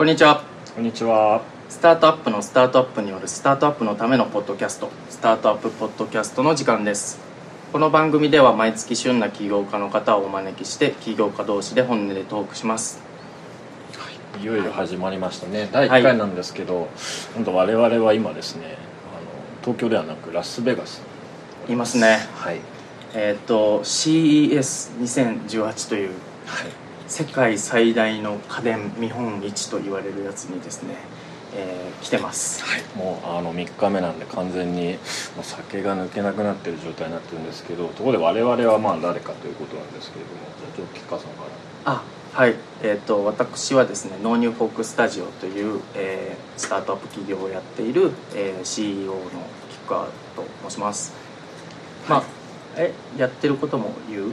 こんにちはこんにちは。スタートアップのスタートアップによるスタートアップのためのポッドキャストスタートアップポッドキャストの時間ですこの番組では毎月旬な起業家の方をお招きして起業家同士で本音でトークしますいよいよ始まりましたね。第1回なんですけど、本当我々は今ですね、あの東京ではなくラスベガスにいますねはい。えっ、と CES2018 というはい。世界最大の家電見本市と言われるやつにですね、えー来てます。もうあの3日目なんで完全にもう酒が抜けなくなってる状態になってるんですけど、ところで我々はまあ誰かということなんですけれども、じゃあちょっと菊川さんから。あはい。えっ、と私はですねノーニューフォークスタジオという、えースタートアップ企業をやっている、えー CEO の菊川と申します。まあえやってることも言う、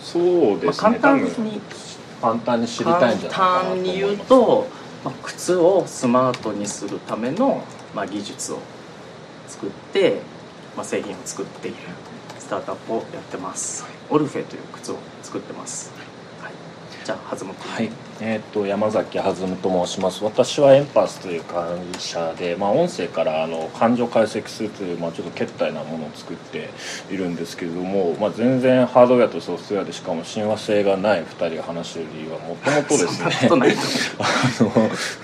そうですね。まあ、簡単に簡単に知りたいんじゃないかなと簡。単に言うと、まあ、靴をスマートにするための、まあ、技術を作って、まあ、製品を作っているスタートアップをやってます、オルフェという靴を作ってます、はい、じゃあ弾む。君はい、えー、と山崎弾と申します。私はエンパスという会社で、まあ、音声からあの感情解析するという、まあ、ちょっと決体なものを作っているんですけれども、まあ、全然ハードウェアとソフトウェアでしかも親和性がない2人が話している理由はもともとですね あの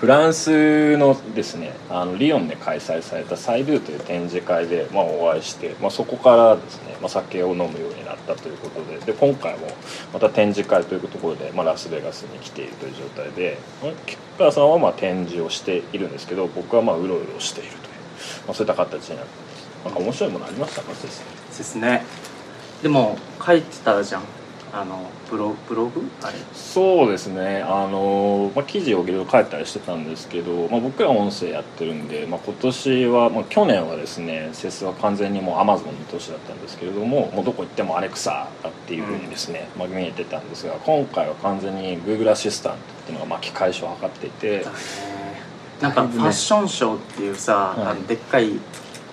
フランスのですねあのリヨンで開催されたサイドゥという展示会で、まあ、お会いして、まあ、そこからですね、まあ、酒を飲むようになったということでで今回もまた展示会というところで、まあ、ラスベガスに来ているという状態でまあ吉川さんはまあ展示をしているんですけど僕はまあうろうろしているという、まあ、そういった形になってます。なんか面白いものありましたか？先生。ですね。でも書いてたじゃん。あのブロブログ？あれ？そうですね。あの、まあ、記事をいろいろ書いたりしてたんですけど、まあ、僕ら音声やってるんで、まあ、今年は、まあ、去年はですねセスは完全にもうアマゾンの年だったんですけれどももうどこ行ってもアレクサだっていうふうにですね、まあ、見えてたんですが今回は完全に Google アシスタントっていうのが巻き返しを図っていてなんかファッションショーっていうさ、はい。あのでっかい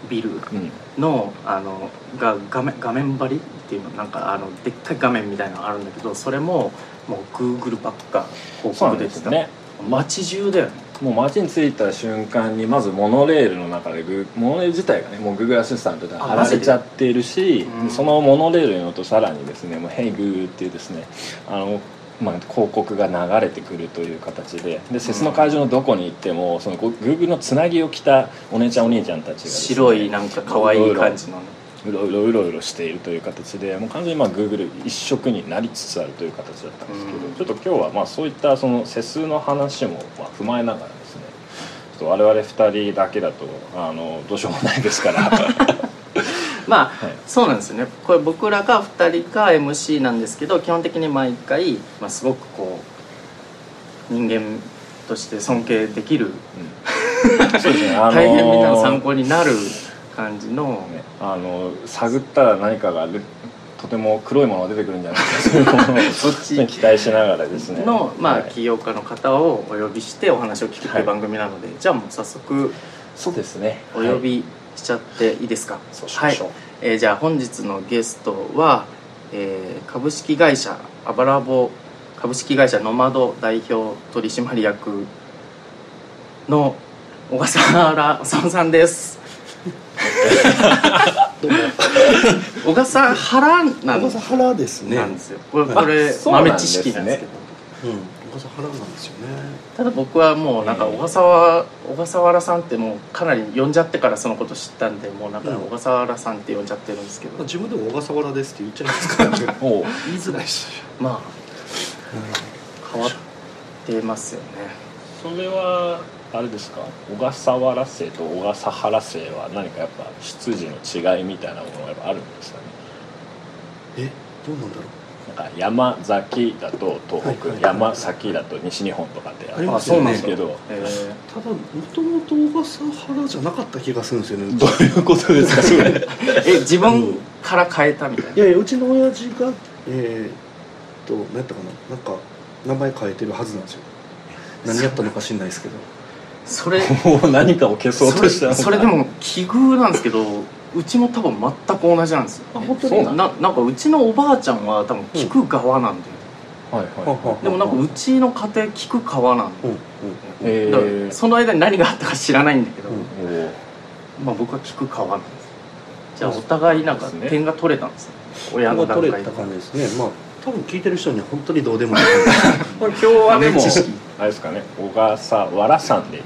ビルうん。のあのが画面画面張りっていうのなんかあのでっかい画面みたいなのがあるんだけどそれももう Google ばっか広告出てた、んですね。街中だよね。もう街に着いた瞬間にまずモノレールの中でグモノレール自体がねもう Google アシスタントで貼られちゃっているしうん。そのモノレールに乗るとさらにですね「もう Hey Google」っていうですねあの、まあ、広告が流れてくるという形で。でセスの会場のどこに行ってもその Google のつなぎを着たお姉ちゃんお兄ちゃんたちがね白いなんか可愛い感じのねうろうろうろうろしているという形でもう完全にまあ Google 一色になりつつあるという形だったんですけど、うん。ちょっと今日はまあそういったその世数の話もまあ踏まえながらですねちょっと我々2人だけだとあのどうしようもないですから。まあ、はいそうなんですよね。これ僕らが2人が MC なんですけど基本的に毎回、まあ、すごくこう人間として尊敬できるうん。そうですね。あの 大変みんなの参考になる感じの、ねあの探ったら何かがでとても黒いものが出てくるんじゃないかそういうものをそっち 期待しながらですね。の、まあはい。起業家の方をお呼びしてお話を聞くという番組なので、じゃあもう早速そうですね。お呼びしちゃっていいですか、そうしましょう、はい。えーじゃあ本日のゲストは、えー株式会社アバラボ株式会社ノマド代表取締役の小笠原修さんですどうも。小笠原なん小笠原ですね。なんですよこれはいこれ豆知識なんですけどうん。小笠原なんですよね。ただ僕はもうなんか小笠原小笠原さんってもうかなり呼んじゃってからそのこと知ったんでもうなんかうん小笠原さんって呼んじゃってるんですけど、まあ自分でも小笠原ですって言っちゃいますからね。言いづらいし。まあ変わってますよねそれはあれですか？小笠原姓と小笠原姓は何かやっぱ出自の違いみたいなものがやっぱあるんですかね？え、どうなんだろなんか山崎だと東北、はいはい山崎だと西日本とかってありますよねそうなんですけどえう。ただ、もともと小笠原じゃなかった気がするんですよね。どういうことですかそれ？ー え自分から変えたみたいないやいや、うちの親父が、えーっと、何やったかな？なんか、名前変えてるはずなんですよ。何やったのか知んないですけど。それもう何かを消そうとしたそれでも奇遇なんですけどうちも多分全く同じなんですよ。あ本当になんななんかうちのおばあちゃんは多分聞く側なんだよ、はいはい。でもなんかうちの家庭聞く川なんうんうんえその間に何があったか知らないんだけど、うんおーまあ僕は聞く川なんです。じゃあお互いなんか点が取れたんですね。親の段取階で。れた感じですね。まあ多分聞いてる人には本当にどうでもいい。これ今日はでもあれですかね。小笠原さんでいい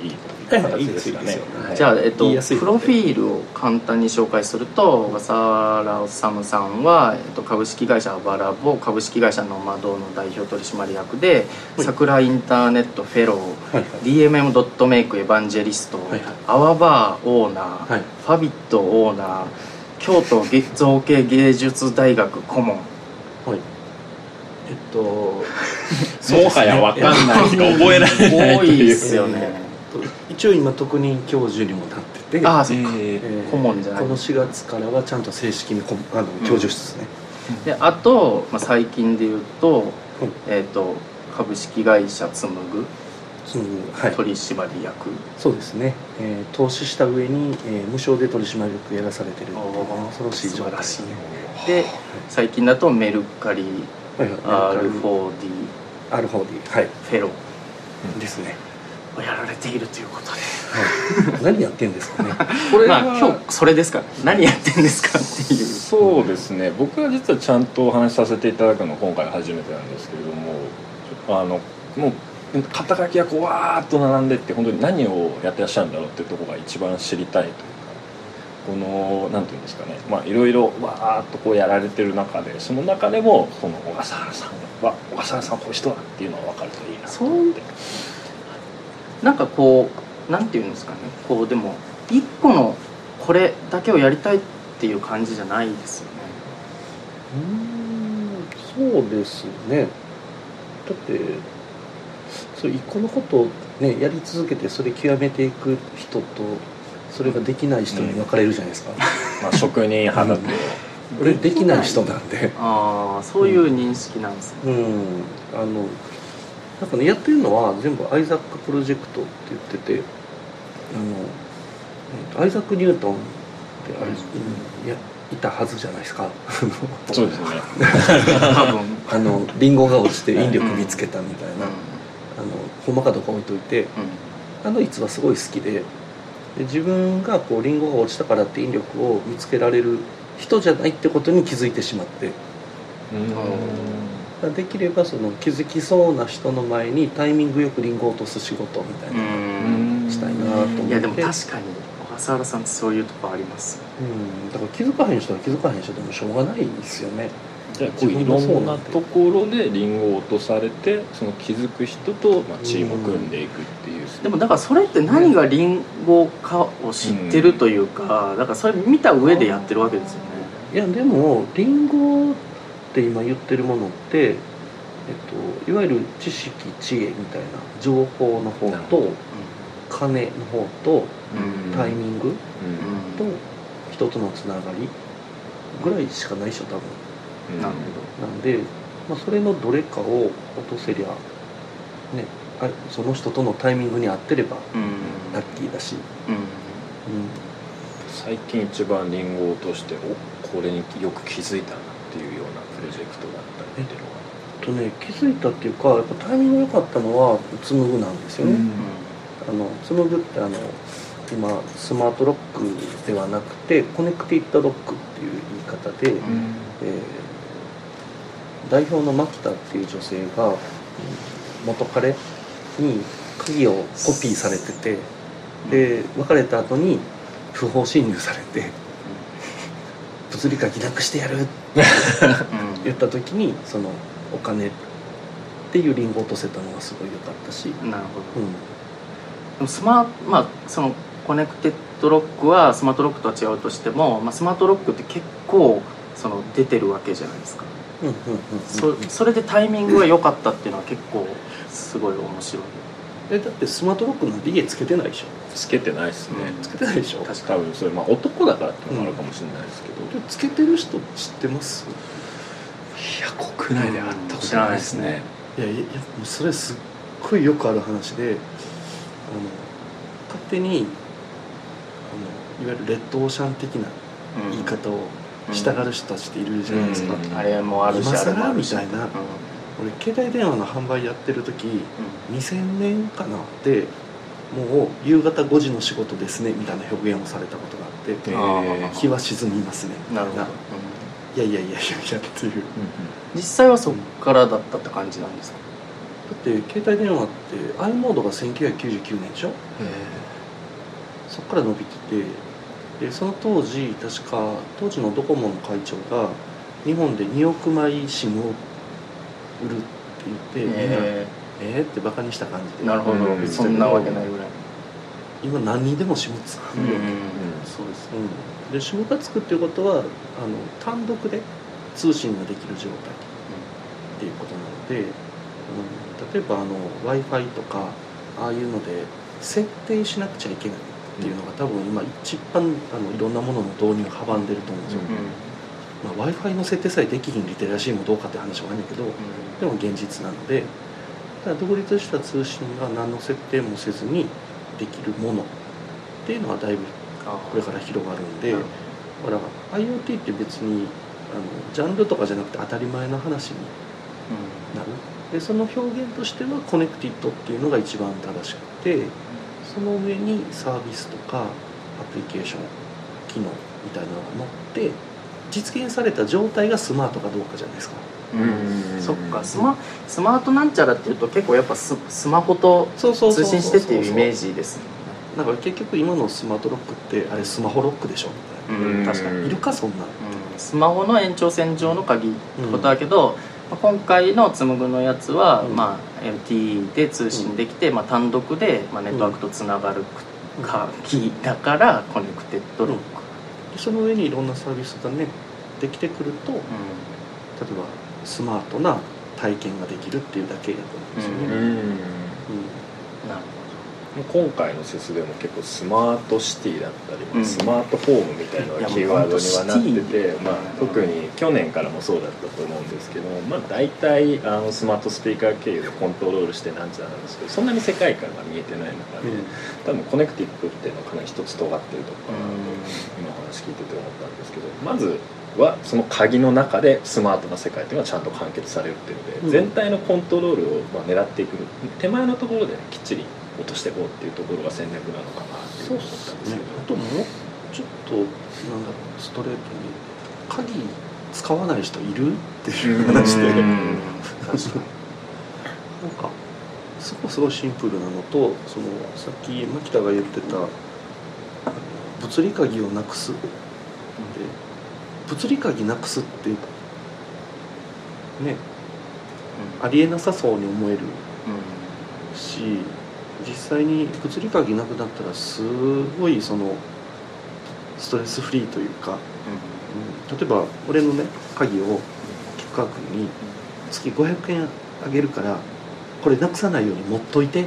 という形はいですかね。いいですよはいじゃあ、えっと、プロフィールを簡単に紹介すると小笠原治さんは、えっと、株式会社アバラボ株式会社ノマドの代表取締役で、はい。桜インターネットフェロー、はいはい。DMM ドットメイクエヴァンジェリスト、はいはい。アワバーオーナー、はい。ファビットオーナー京都芸造形芸術大学顧問。はいえっと もはや分かんない覚えられない多いですよね。えっと一応今特任教授にもなっててああそっか、ええー顧問じゃない。この4月からはちゃんと正式にこあの教授室ですね、であと、まあ、最近で言うと,、はいえー、と株式会社紡ぐ。はい。取締役、そうですね、えー投資した上に、えー無償で取締役やらされてるっていうおー。恐ろしい状態素晴らしいで最近だとメルカリはいはい R4D アルフォーディはい。フェロですね、をやられているということで。はい、何やってんですかね。これは、まあ今日それですか？ら何やってんですかっていう。そうですね。僕は実はちゃんとお話しさせていただくのは今回初めてなんですけれどもあのもう肩書きがこうわーっと並んでって本当に何をやってらっしゃるんだろうっていうところが一番知りたいと。いうかこのなんていうんですかね。まあいろいろわーっとこうやられてる中でその中でもこの小笠原さんは小笠原さんはこういう人だっていうのが分かるといいなと思って。なんかこうなんていうんですかね。こうでも一個のこれだけをやりたいっていう感じじゃないですよね。うーんそうですね。だってそう一個のことをねやり続けてそれ極めていく人とそれができない人に分かれるじゃないですか、まあ職人肌と 俺できない人なんで。ああそういう認識なんですね、うん。あのなんかねやってるのは全部アイザックプロジェクトって言っててあのえっとアイザック・ニュートンってあれ、いやいたはずじゃないですか。そうですね。多分。あのリンゴが落ちて引力見つけたみたいな、うあのほんまかどうか置いといてんうん。あの逸話すごい好きでで自分がこうリンゴが落ちたからって引力を見つけられる人じゃないってことに気づいてしまって。できればその気づきそうな人の前にタイミングよくリンゴを落とす仕事みたいな、うん。したいなと思って。いやでも確かに小笠原さんってそういうとこあります。うん、だから気づかへん人は気づかへん人でもしょうがないですよねじゃあこうい。ろんな。ところでリンゴを落とされてその気づく人と、まあ、チームを組んでいくっていう、でもだからそれって何がリンゴかを知ってるというか、だからそれ見た上でやってるわけですよね。いやでもリンゴって今言ってるものって、えっと、いわゆる知識知恵みたいな情報の方と金の方とうん。タイミングうん。と人とのつながりぐらいしかないでしょ多分うんなるなんで、まあ、それのどれかを落とせりゃねあその人とのタイミングに合ってればほどうん。ラッキーだし、うん。うん、最近一番リンゴを落としておこれによく気づいたなっていうようなプロジェクトだったりっていうのは。とね気づいたっていうかやっぱタイミング良かったのは紡ぐなんですよね、あの紡ぐってあの今スマートロックではなくて connected lock っていう言い方で、うん。えー代表の牧田っていう女性がうん元彼に鍵をコピーされててで別れた後に不法侵入されて「物理鍵なくしてやる!」ってうん。言った時にそのお金っていうリンゴを落とせたのがすごい良かったし、なるほど。うん、でもスマまあその connected lock はスマートロックとは違うとしても、まあ、スマートロックって結構その出てるわけじゃないですか、そそれでタイミングが良かったっていうのは結構すごい面白い。えだってスマートロックなんて家つけてないでしょ？つけてないですね、うん。つけてないでしょ？確か多分それまあ男だからっていうのもあるかもしれないですけど、でつけてる人知ってますいや国内で会ったことないですね、いやいやもうそれすっごいよくある話であの勝手に。あのいわゆるレッドオーシャン的なうん言い方をしたがる人たちっているじゃないですか、うん。あれもあるし今更みたいな。うん。俺携帯電話の販売やってる時2000年かなでもう夕方5時の仕事ですねみたいな表現をされたことがあって日は沈みますねな。るほど、ないやいやいやいやいやっていう。実際はそっからだったって感じなんですか、だって携帯電話って i モードが1999年でしょ？そこから伸びててでその当時確か当時のドコモの会長が日本で2億枚 SIM を売るって言って、みんなええー？ってバカにした感じで。ーなるほど、うん。そんなわけないぐらい、今何にでも SIM 使うよ、そうですうん、で SIM がつくっていうことはあの単独で通信ができる状態っていうことなので、うん、例えば w i f i とかああいうので設定しなくちゃいけないっていうのが多分今一番あのいろんなものの導入を阻んでると思うんですよ、まあ、w i f i の設定さえできひんリテラシーもどうかって話はあるんだけどでも現実なのでただ独立した通信が何の設定もせずにできるものっていうのはだいぶあこれから広がるんでなだるから IoT って別にあのジャンルとかじゃなくて当たり前の話になる。でその表現としては connected っていうのが一番正しくてその上にサービスとかアプリケーション機能みたいなのが乗って実現された状態がスマートかどうかじゃないですか。うんうんそっか。スマスマートなんちゃらっていうと結構やっぱススマホと通信してっていうイメージですだから結局今のスマートロックってあれスマホロックでしょみたいうん。確かに、な、いるかそんな。のうん。スマホの延長線上の鍵ってことだけど、まあ今回のつむぐのやつは、うん。まあ、LTE で通信できて、まあ、単独で、まあ、ネットワークとつながる鍵だから connected lock、でその上にいろんなサービスがねできてくると例えうばスマートな体験ができるっていうだけだと思うんですよね、うん。うん。ん、なる今回の CES でも結構スマートシティだったり、うん。スマートホームみたいなキーワードにはなってて、まあ、特に去年からもそうだったと思うんですけど、まあ、大体あのスマートスピーカー経由でコントロールしてなんちゃらなんですけどそんなに世界観が見えてない中で、多分 connected っていうのはかなり一つ尖ってるとこかなと今お話聞いてて思ったんですけどまずはその鍵の中でスマートな世界っていうのはちゃんと完結されるっていうので、うん。全体のコントロールをまあ狙っていく手前のところで、ね、きっちり落としていこうっていうところが戦略なのかなって思ったんですねけど、あともうちょっとなんだろうストレートに鍵使わない人いるっていう話で。なんかそこすごいシンプルなのとそのさっき牧田が言ってた物理鍵をなくすで物理鍵なくすってねありえなさそうに思えるし実際に物理鍵なくなったらすごいそのストレスフリーというか、うん。例えば俺のね鍵を吉川君に月500円あげるからこれなくさないように持っといて。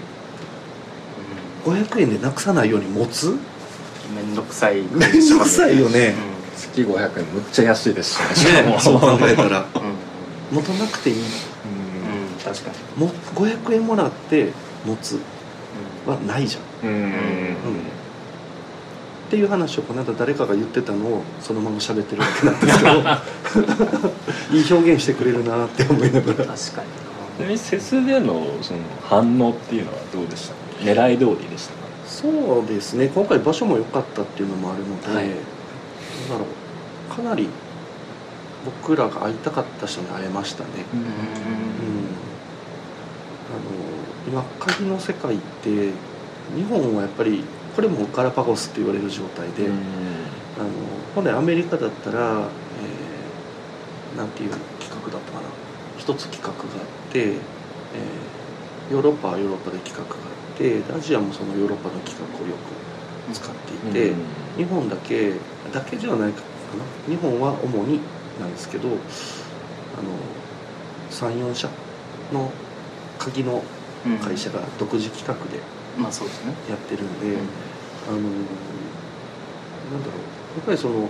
500円でなくさないように持つ？めんどくさい。めんどくさいよね。月500円むっちゃ安いですしね。ね そう考えたら。うん。うん持たなくていい。うん。うん。確かに、も500円もらって持つはないじゃん。うん。っていう話をこの間誰かが言ってたのをそのまま喋ってるだけなんですけど。いい表現してくれるなって思いながら。確かにちなみにセスでのその反応っていうのはどうでした？か狙い通りでしたか？そうですね。今回場所も良かったっていうのもあるので、はい。なんだろう。かなり僕らが会いたかった人に会えましたね、うん。うん。あの今鍵の世界って日本はやっぱりこれもガラパゴスって言われる状態で、あの本来アメリカだったら、えーなんていう企画だったかな。一つ企画があって、えーヨーロッパはヨーロッパで企画があってアジアもそのヨーロッパの企画をよく使っていて、日本だけだけじゃないかな。日本は主になんですけどあの34社の鍵のうん会社が独自企画でまあそうですね、やってるんで、うん。あのなんだろう。やっぱりその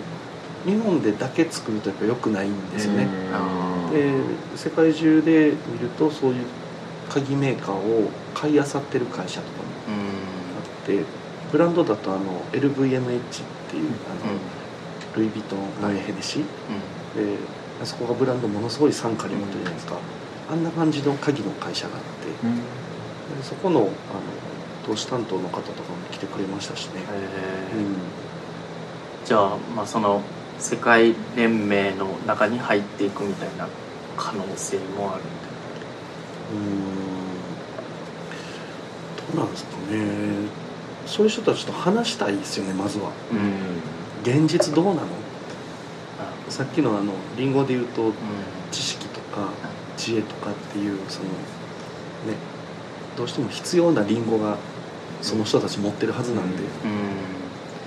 日本でだけ作るとやっぱ良くないんですよね、あで世界中で見るとそういう鍵メーカーを買い漁ってる会社とかもうん。あってブランドだとあの LVMH っていうあの、ルイ・ヴィトンライ・ヘネシー。であそこがブランドものすごい傘下に持ってるじゃないですか、あんな感じの鍵の会社があって、でそこのあの投資担当の方とかも来てくれましたしね、うん。じゃあまあその世界連盟の中に入っていくみたいな可能性もあるみうーん。どうなんですかね。そういう人たちと話したいですよねまずは。たいなうん。現実どうなの？さっきのあのリンゴで言うとど知識とか知恵とかっていうそのねどうしても必要なリンゴがその人たち持ってるはずなんで、うん、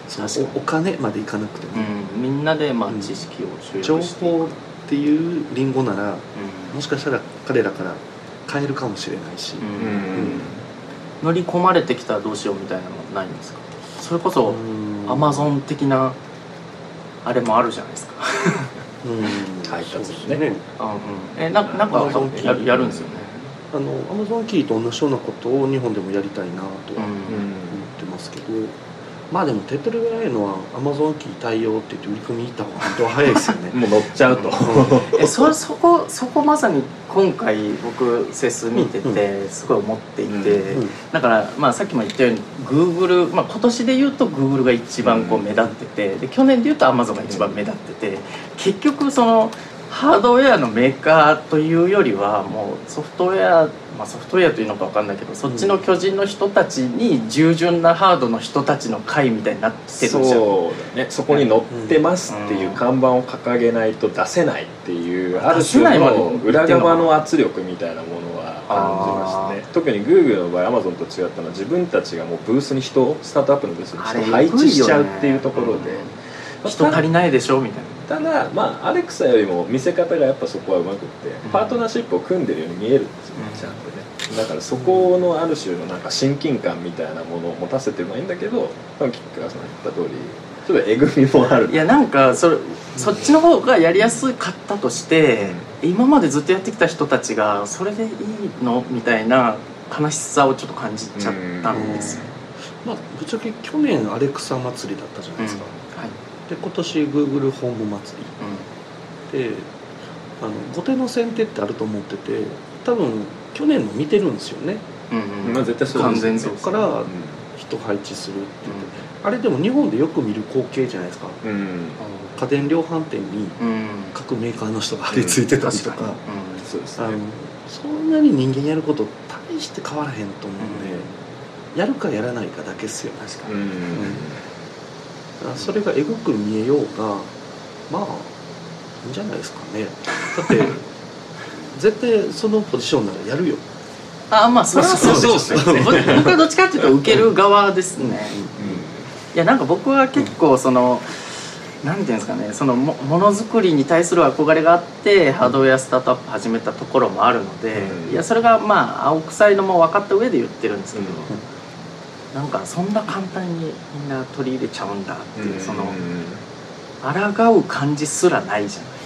そのおお金までいかなくても、うん、みんなでまあうん知識を集情約して。いく報っていうリンゴならうん。もしかしたら彼らから買えるかもしれないし、ううん。ん乗り込まれてきたらどうしようみたいなのないんですか？それこそアマゾン、ン的なあれもあるじゃないですか。うん、配達ですねあ、うん、えななんか Amazon やるやるんですよねあのアマゾンキーと同じようなことを日本でもやりたいなとはう思ってますけど、まあでも手っ取り早いのはアマゾンキー対応って言って売り込みに行った方が本当は早いですよね。もう乗っちゃうと、えそそこそこまさに今回僕セス見ててすごい思っていて、うん。だから、まあ、さっきも言ったように Google、まあ、今年で言うと Google が一番こう目立っててで去年で言うと Amazon が一番目立ってて結局そのハードウェアのメーカーというよりはもうソフトウェア、まあ、ソフトウェアというのか分かんないけどそっちの巨人の人たちに従順なハードの人たちの会みたいになってるんね。そこに乗ってますっていう看板を掲げないと出せないっていうある種の裏側の圧力みたいなものは感じましたね。特に Google の場合 Amazon と違ったのは自分たちがもうブースに人をスタートアップのブースに人を配置しちゃうっていうところで、人足りないでしょみたいな。ただまあアレクサよりも見せ方がやっぱそこはうまくってうん。パートナーシップを組んでるように見えるんですよねうん。ちゃんとね。だからそこのある種のなんか親近感みたいなものを持たせてるのはいいんだけど多分キックがその言った通りちょっとえぐみもある。いやなんかそれそっちの方がやりやすかったとして、今までずっとやってきた人たちがそれでいいのみたいな悲しさをちょっと感じちゃったんですよ、まあぶっちゃけ去年アレクサ祭りだったじゃないですか、はい、で今年 Google ホーム祭り。であの後手の先手ってあると思ってて多分去年の見てるんですよね。うんうん。うんまあ絶対そう完ですよね。全そから人配置するって言って、あれでも日本でよく見る光景じゃないですか。うん、うん家電量販店にうん。各メーカーの人が張り付いてたりとか,、確かそうですね。あのそんなに人間やること大して変わらへんと思うんで、やるかやらないかだけっすよ確かに、うんそれがエゴく見えようがまあいいんじゃないですかね。だって 絶対そのポジションならやるよ、あまあそれはそうでしょそうですよね僕僕はどっちかっていうと受ける側ですね。いやなんか僕は結構その、なんていうんですかね。そのもものづくりに対する憧れがあってハードウェアスタートアップ始めたところもあるので、うん。いやそれがまあ青臭いのも分かった上で言ってるんですけど、なんかそんな簡単にみんな取り入れちゃうんだっていう、その抗う感じすらないじゃない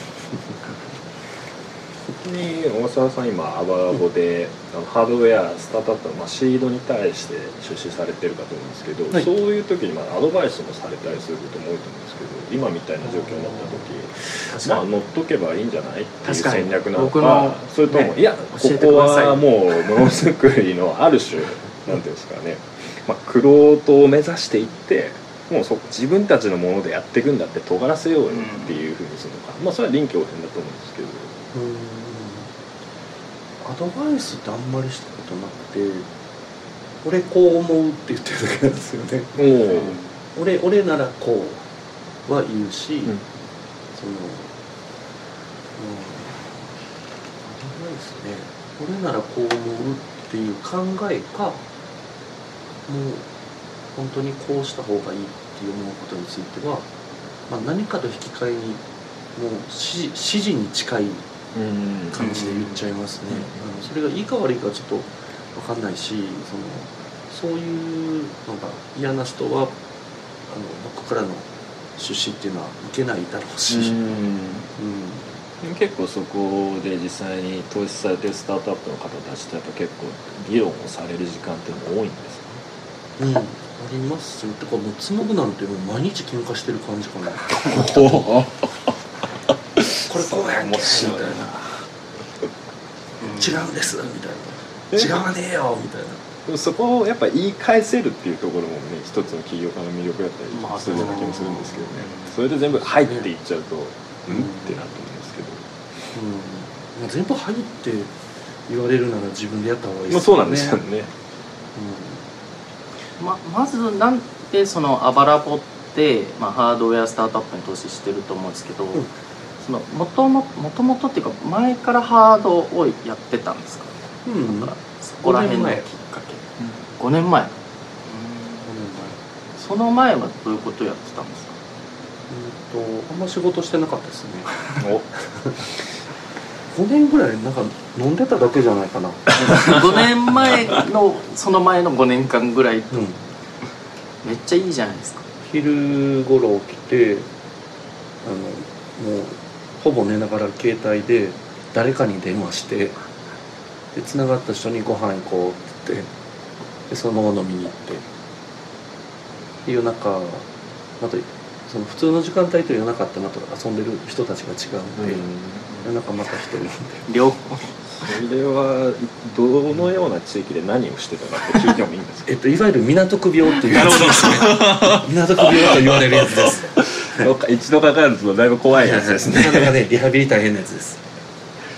に大沢さん今アバボで、あのハードウェアスタートアップの、まあ、シードに対して出資されてるかと思うんですけど、はい。そういう時にまあアドバイスもされたりすることも多いと思うんですけど今みたいな状況になった時まあ乗っとけばいいんじゃないっていう戦略なの僕かのそれとも、ねいやここはもうものづくりのある種なんていうんですかねまあクロを目指していってもうそ自分たちのものでやっていくんだって尖らせようよっていうふうにするのか、まあそれは臨機応変だと思うんですけど。アドバイスってあんまりしたことなくて俺こう思うって言ってるだけなんですよね。お俺俺ならこうは言うし、ん。その、うん、アドバイスね。俺ならこう思うっていう考えかもう本当にこうした方がいいって思うことについては、まあ、何かと引き換えにもう指示に近いうん感じで言っちゃいますね、それがいいか悪いかはちょっと分かんないしそのそういうのが嫌な人はあの僕からの出資っていうのはいけないだろうし、うん結構そこで実際に投資されてるスタートアップの方たちとやっぱ結構議論をされる時間っていうのも多いんですか？うん。ありますよ。てかもうつもぐなんてもう毎日喧嘩してる感じかな。これこうやん。けみたいな。違うんです」みたいな「違わねえよ」みたいな。でもそこをやっぱ言い返せるっていうところもね一つの起業家の魅力だったまありするような気もするんですけどね。うんそれで全部「はい」って言っちゃうと「うん?」ってなると思うんですけど。うん、全部「はい」って言われるなら自分でやった方がいいまあそうなんですよねままずなんでそのアバラボって、まあ、ハードウェアスタートアップに投資してると思うんですけど、ん。その元々元々っていうか前からハードをやってたんですか、うん、からそこら辺のきっかけ。5年前。その前はどういうことをやってたんですか？うんとあんま仕事してなかったですね。お 5年ぐらいなんか飲んでただけじゃないかな。5年前のその前の5年間ぐらいうん。めっちゃいいじゃないですか。昼頃起きてあのもうほぼ寝ながら携帯で誰かに電話してで繋がった人にご飯行こうって言ってでそのまま飲みに行って。で夜中またその普通の時間帯と夜中ってまた遊んでる人たちが違うんで、夜中また一人飲んで両方それはどのような地域で何をしてたかって聞いてもいいんですか？えっと、いわゆる港区病というやつですね。港区病と言われるやつです。どっか一度かかるとだいぶ怖いやつですね。なかなかねリハビリ大変なやつです。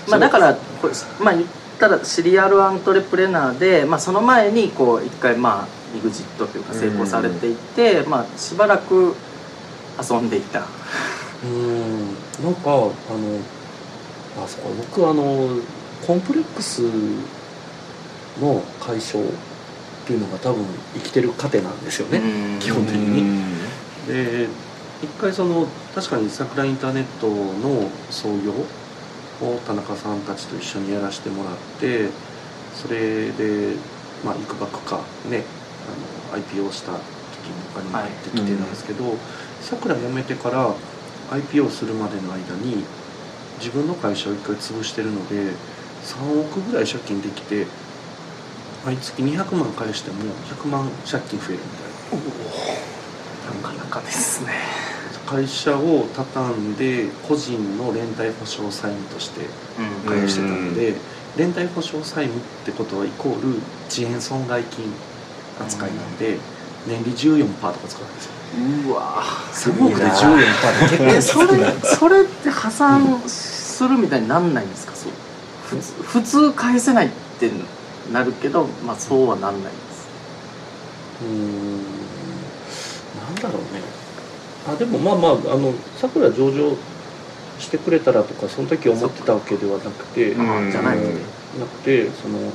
まあだからこれまあ言ったらシリアルアントレプレナーで、まあ、その前にこう一回まあエグジットというか成功されていて、まあしばらく遊んでいた。うーん。なんかあのあそこ僕あのコンプレックスの解消っていうのが多分生きてる糧なんですよね、うん。基本的に。で一回その確かに桜インターネットの創業を田中さんたちと一緒にやらせてもらってそれでまあいくばくかねあの IPO した時にお金も入ってきてなんですけどさくら辞めてから IPO するまでの間に自分の会社を一回潰してるので3億ぐらい借金できて毎月200万返しても100万借金増えるみたいな。なかなかですね。会社を畳んで個人の連帯保証債務としてうん。返してたので連帯保証債務ってことはイコール遅延損害金扱いなんで年利14%とか使うんですようわ3億で14%って。え結構それそれって破産するみたいになんないんですか？そう。普通普通返せないってなるけどまあそうはなんないんです。うーん。なんだろうね。あでもまあまああのさくら上場してくれたらとかその時思ってたわけではなくて、じゃないのね。なくてその、うんな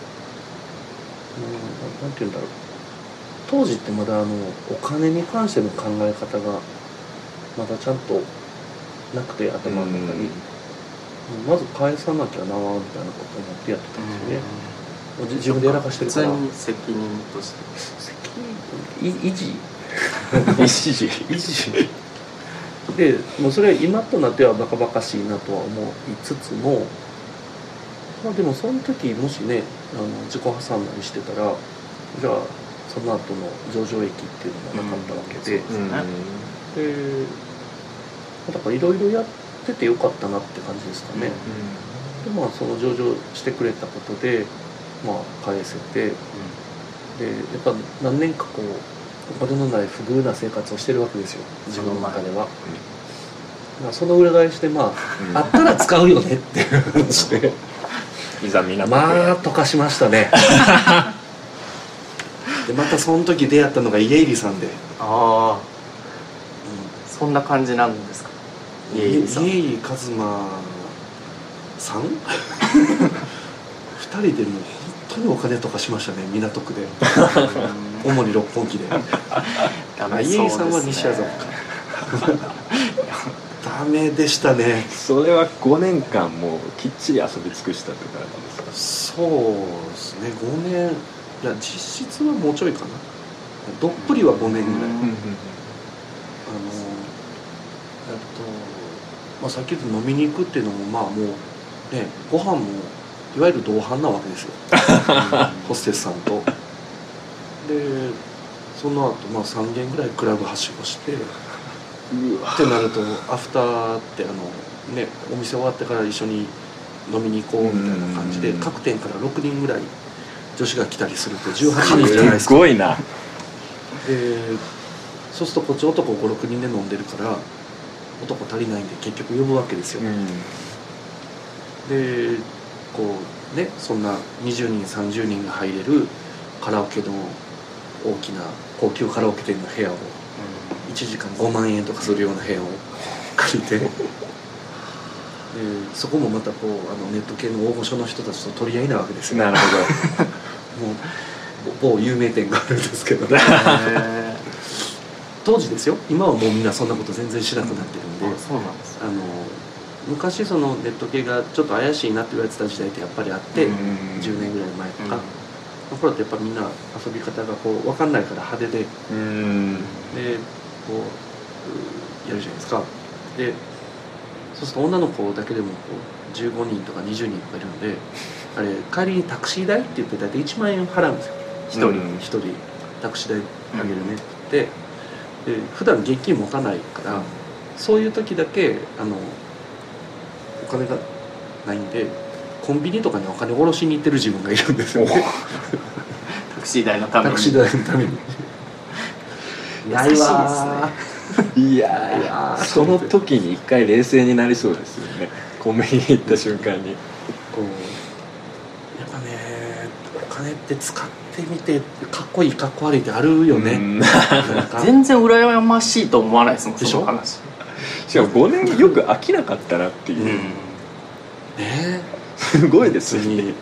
んて言うんだろう当時ってまだあのお金に関しての考え方がまだちゃんとなくて頭の中に、まず返さなきゃなみたいなことを思ってやってたんですよね、じ自分でやらかしてるから。に責任として。責任？い維持？一時。維持でもうそれ今となってはバカバカしいなとは思いつつもまあでもその時もしねあの自己破産なりしてたらじゃあその後の上場益っていうのがなかったわけで、うん。でだからいろいろやっててよかったなって感じですかね、でまあその上場してくれたことでまあ返せて。でやっぱ何年かこうお金のない不遇な生活をしてるわけですよ。自分の中では、まあ、その裏返しでまあ、あったら使うよねっていう話で。いざ港区まあ溶かしましたね でまたその時出会ったのが家入さんで、ああそんな感じなんですか？家家入さん。入一馬さん？二人でもう本当にお金とかしましたね港区で。主に六本木で。家入さんは西麻布か。ダメでしたね。それは5年間もうきっちり遊び尽くしたって感じですか？そうですね5年いや実質はもうちょいかな。どっぷりは5年ぐらい、うんあのえっと、まあ、さっき言った飲みに行くっていうのもまあもうねご飯もいわゆる同伴なわけですよ。ホステスさんと。でその後まあ3軒ぐらいクラブはしごしてってなるとアフターってあのねお店終わってから一緒に飲みに行こうみたいな感じでうん各店から6人ぐらい女子が来たりすると18人じゃないですすかごいなでそうするとこっち男56人で飲んでるから男足りないんで結局呼ぶわけですよ、でこうねそんな20人30人が入れるカラオケの大きな高級カラオケ店の部屋を1時間5万円とかするような部屋を 借りてでそこもまたこうあのネット系の大御所の人たちと取り合いなわけですよ。なるほもう某有名店があるんですけどへ当時ですよ。今はもうみんなそんなこと全然しなくなってるんで、ーあそうなんです。あの昔そのネット系がちょっと怪しいなって言われてた時代ってやっぱりあって、うん。10年ぐらい前とか、うん。その頃ってやっぱみんな遊び方がこう分かんないから派手ででうん。こううやるじゃないですか。でそうすると女の子だけでもこう15人とか20人とかいるのであれ帰りにタクシー代って言って大体1万円払うんですよ。1人、うん。1人タクシー代あげるね。って言って、で普段現金持たないから、そういう時だけあのお金がないんでコンビニとかにお金下ろしに行ってる自分がいるんですよね。タクシー代のために。タクシー代のために。ないわいいややーーその時に一回冷静になりそうですよね。コンビニに行った瞬間に。こうって使ってみてかっこいいかっこ悪いってあるよね、全然羨ましいと思わないですもんでしょ？話。しかも5年よく飽きなかったなっていう、ねすごいです別ねに。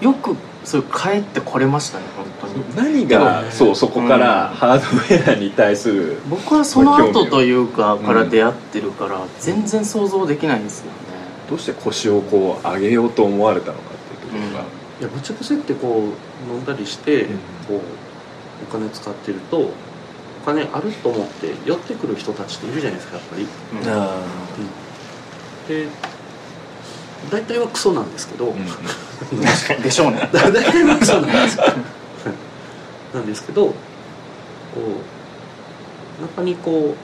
よくそう帰ってこれましたね本当に。何が、ねそうそこからハードウェアに対する、僕はその後というかから出会ってるから全然想像できないんですよね。どうして腰をこう上げようと思われたのかっていうところが、いやぶっちゃけそうやってこう飲んだりして、うん。こうお金使ってるとお金あると思って寄ってくる人たちっているじゃないですかやっぱり。うん。あで大体はクソなんですけど、ーうん。でしょうね。大体はクソなんですよなんですけどこう中にこ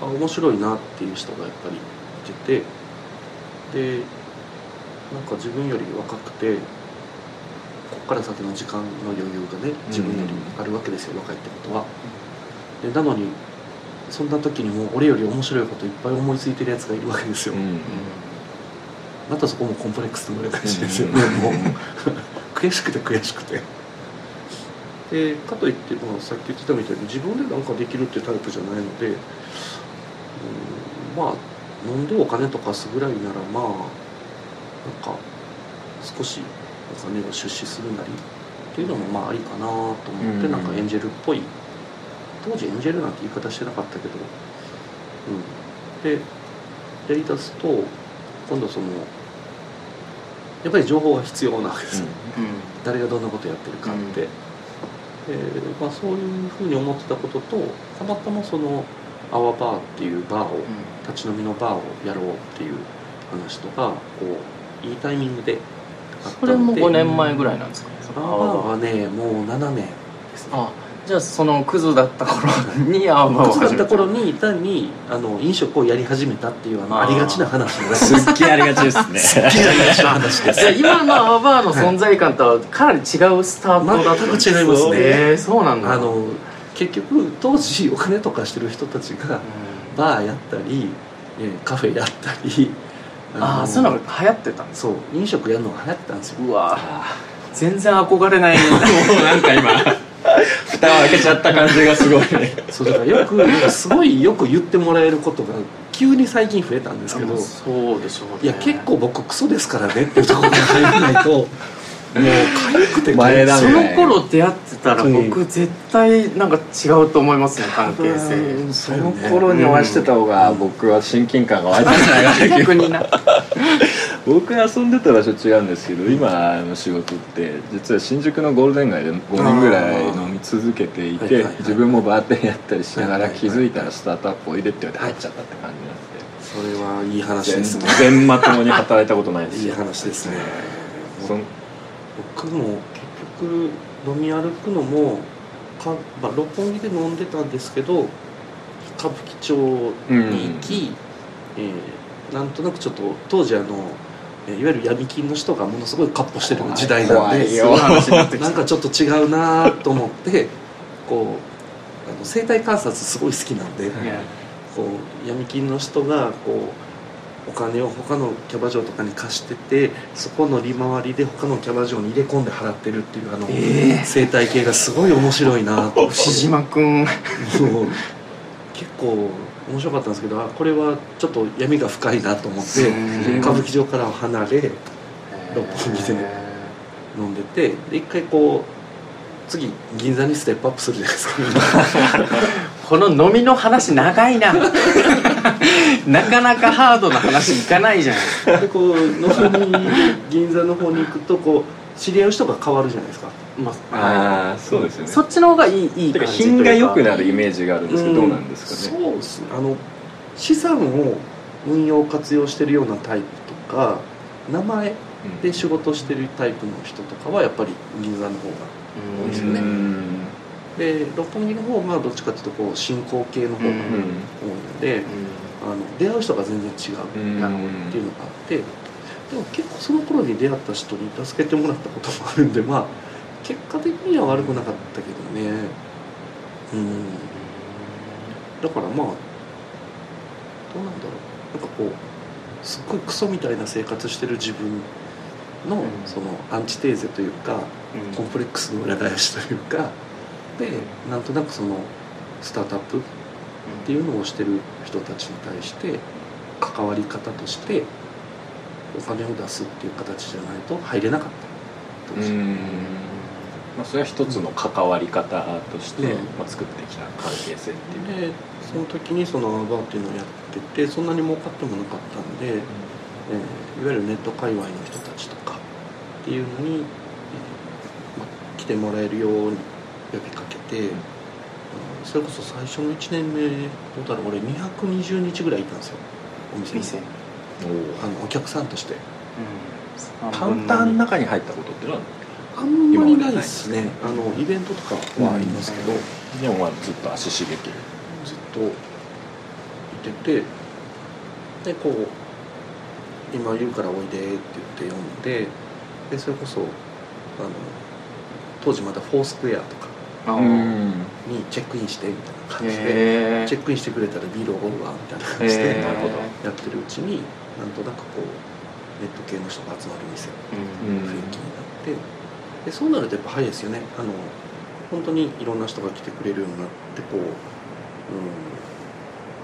うあ面白いなっていう人がやっぱりいててでなんか自分より若くてこっから先の時間の余裕がね自分よりあるわけですよ、若いってことは。でなのにそんな時にも俺より面白いこといっぱい思いついてるやつがいるわけですよ、うん。またそこもコンプレックスの裏返しですよね、うん。もう。悔しくて悔しくて。でかといってもさっき言ってたみたいに自分で何かできるっていうタイプじゃないので、うん、まあ飲んでお金とかすぐらいならまあなんか少しお金を出資するなりっていうのもまあありかなと思って、うん。なんかエンジェルっぽい当時エンジェルなんて言い方してなかったけど、うん、でやりだすと今度そのやっぱり情報が必要なわけですよ、誰がどんなことやってるかって、でまあ、そういうふうに思ってたこととたまたまそのアワバーっていうバーを立ち飲みのバーをやろうっていう話とかこういいタイミングでそれもので5年前ぐらいなんですか？アワバーはねもう7年ですね。あじゃあそのクズだった頃にアーバーを靴だった頃に単にあの飲食をやり始めたっていうあのありがちな話なんです。すっげえありがちですね。すっげえありがちな話です。今のアーバーの存在感とはかなり違うスタートだった全く違いますね。えーそうなんだ。あの結局当時お金とかしてる人たちがうん。バーやったり、えーカフェやったりのああそういうのが流行ってたんですそう。飲食やるのが流行ってたんですよ。うわ全然憧れない。もうなんか今蓋を開けちゃった感じがすごい。ねそうだからよくすごいよく言ってもらえることが急に最近増えたんですけど。あそうでしょうね。いや結構僕クソですからねっていうところに入らないともう痒くて前だそねの頃出会ってたら僕絶対なんか違うと思いますね関係性。その頃にお会いしてた方が僕は親近感が湧いたんじゃない逆にな。僕遊んでた場所違うんですけど今の仕事って実は新宿のゴールデン街で5年ぐらい飲み続けていて自分もバーテンやったりしながら気づいたらスタートアップおいでって言われて入っちゃったって感じになって。それはいい話ですね。全然まともに働いたことないですいいよ話ですね僕も結局飲み歩くのもか、まあ、六本木で飲んでたんですけど歌舞伎町に行き、えーなんとなくちょっと当時あのえーいわゆる闇金の人がものすごいカッポしてる時代なんでなんかちょっと違うなと思ってこうあの生態観察すごい好きなんでこう闇金の人がこうお金を他のキャバ嬢とかに貸しててそこの利回りで他のキャバ嬢に入れ込んで払ってるっていうあの、ええ。生態系がすごい面白いなと。牛島君。結構面白かったんですけどあこれはちょっと闇が深いなと思ってうん歌舞伎町からは離れ六本木で飲んでてで一回こう次銀座にステップアップするじゃないですか この飲みの話長いな。なかなかハードな話いかないじゃないでこう後に銀座の方に行くとこう知り合う人が変わるじゃないですか。まああそうですよね。そっちの方がいいいい感じ品が良くなるイメージがあるんですけど、うん。どうなんですかね？そうですね。あの資産を運用活用してるようなタイプとか名前で仕事してるタイプの人とかはやっぱり銀座の方がうんですよね。うんで六本木の方はまあどっちかっていうとこう進行形の方が多いので、あの出会う人が全然違うっていうのがあってでも結構その頃に出会った人に助けてもらったこともあるんでまあ結果的には悪くなかったけどね。うん。だからまあどうなんだろう。なんかこうすっごいクソみたいな生活してる自分のうん。そのアンチテーゼというかうん。コンプレックスの裏返しというかでなんとなくそのスタートアップっていうのをしてる人たちに対して関わり方としてお金を出すっていう形じゃないと入れなかった当時うん。まあ、それは一つの関わり方として、うん。まあ、作ってきた関係性っていう、でその時にそのアバーっていうのをやっててそんなに儲かってもなかったんで、えーいわゆるネット界隈の人たちとかっていうのに、えーまあ、来てもらえるように呼びかけて、うんそれこそ最初の1年目どうだろう俺220日ぐらいいたんですよ。お店に。店？あのお客さんとして。カウンターの中に入ったことっていうのはあんまりないですね。あのイベントとかはありますけど、うん。でもまあずっと足しげく。ずっといててでこう「今言うからおいで」って言って呼んででそれこそあの当時まだフォースクエアとかにチェックインしてみたいな感じでチェックインしてくれたらビールおごるわみたいな感じでやってるうちになんとなくこうネット系の人が集まる店うん。雰囲気になってでそうなるとやっぱ早いですよね。あの本当にいろんな人が来てくれるようになってこう、うん、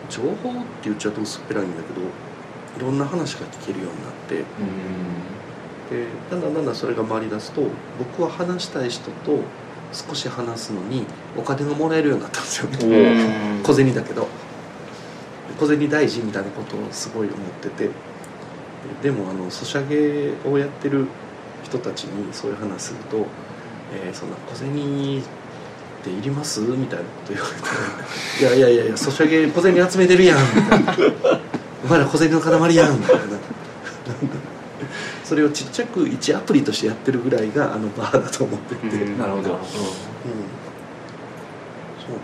情報って言っちゃうと薄っぺらいんだけどいろんな話が聞けるようになってでだんだんだんだんそれが回り出すと僕は話したい人と少し話すのにお金がもらえるようになったんですよ小銭だけど。小銭大事みたいなことをすごい思ってて。でもあのソシャゲをやってる人たちにそういう話すると「えーそんな小銭っていります?」みたいなこと言われて「いやいやいやいやソシャゲ小銭集めてるやん」みたいな「お前ら小銭の塊やん」みたいなそれをちっちゃく一アプリとしてやってるぐらいがあのバーだと思ってて、うん。なるほど。うん、そうで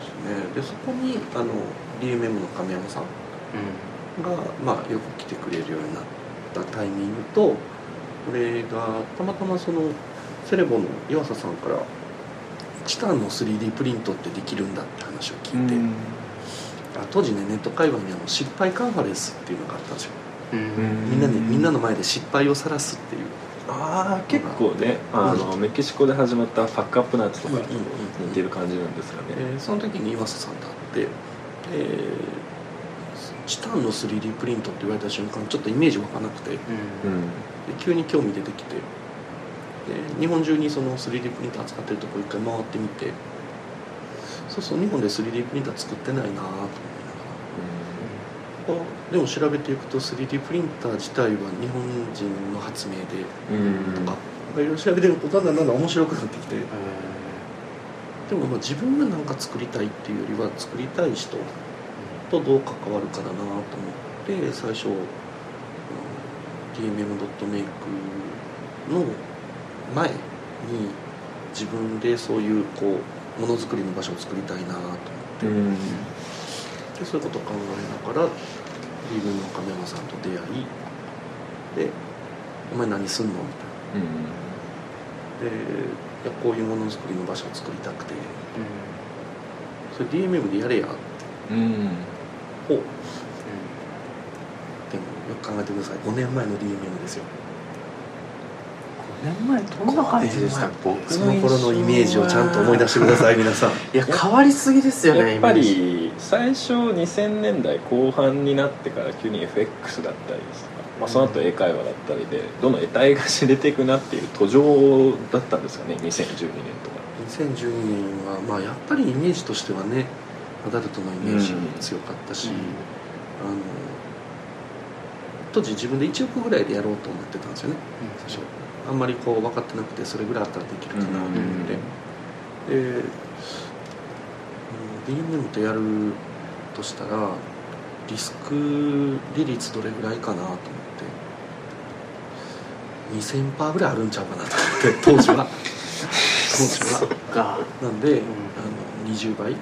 すね。でそこにあの DMM の亀山さんが、まあ、よく来てくれるようになったタイミングと俺がたまたまそのセレボの岩佐さんからチタンの 3D プリントってできるんだって話を聞いて、あ当時ねネット界隈にあの失敗カンファレンスっていうのがあったんですよ。うんみんなでみんなの前で失敗を晒すっていう。ああ結構ねあの、メキシコで始まったファックアップナッツとかと似てる感じなんですかね、えーその時に岩佐さんと会って、えーチタンの 3D プリントって言われた瞬間ちょっとイメージ湧かなくて。でうん。急に興味出てきて。で日本中にその 3D プリンター使ってるとこ一回回ってみて。そうそう日本で 3D プリンター作ってないなと思いながら。あでも調べていくと 3D プリンター自体は日本人の発明でうん。とかいろいろ調べてるとだんだんだんだん面白くなってきて。でもまあ自分が何か作りたいっていうよりは作りたい人とどう関わるかだなと思って最初、うん、DMM.make の前に自分でそういうこうものづくりの場所を作りたいなと思って、うんでそういうことを考えながら DMM の亀山さんと出会いでお前何すんの?」みたいな。でいやこういうものづくりの場所を作りたくてそれ DMM でやれやうんうん。ほうでもよく考えてください。5年前の DMM ですよ。5年前どんな感じでした僕その頃のイメージをちゃんと思い出してください皆さん。いや変わりすぎですよねやっぱり最初2000年代後半になってから急に FX だったりですとか、まあ、その後英会話だったりでどんどん得体が知れていくなっていう途上だったんですかね2012年とか。2012年はまあやっぱりイメージとしてはねアダルトのイメージが強かったし、うん。あの当時自分で1億ぐらいでやろうと思ってたんですよね最初あんまりこう分かってなくてそれぐらいあったらできるかなと思って、で、うん、DMM とやるとしたらリスク利率どれぐらいかなと思って。2000%ぐらいあるんちゃうかなと思って 当時は。当時は。がなんで、あの20倍。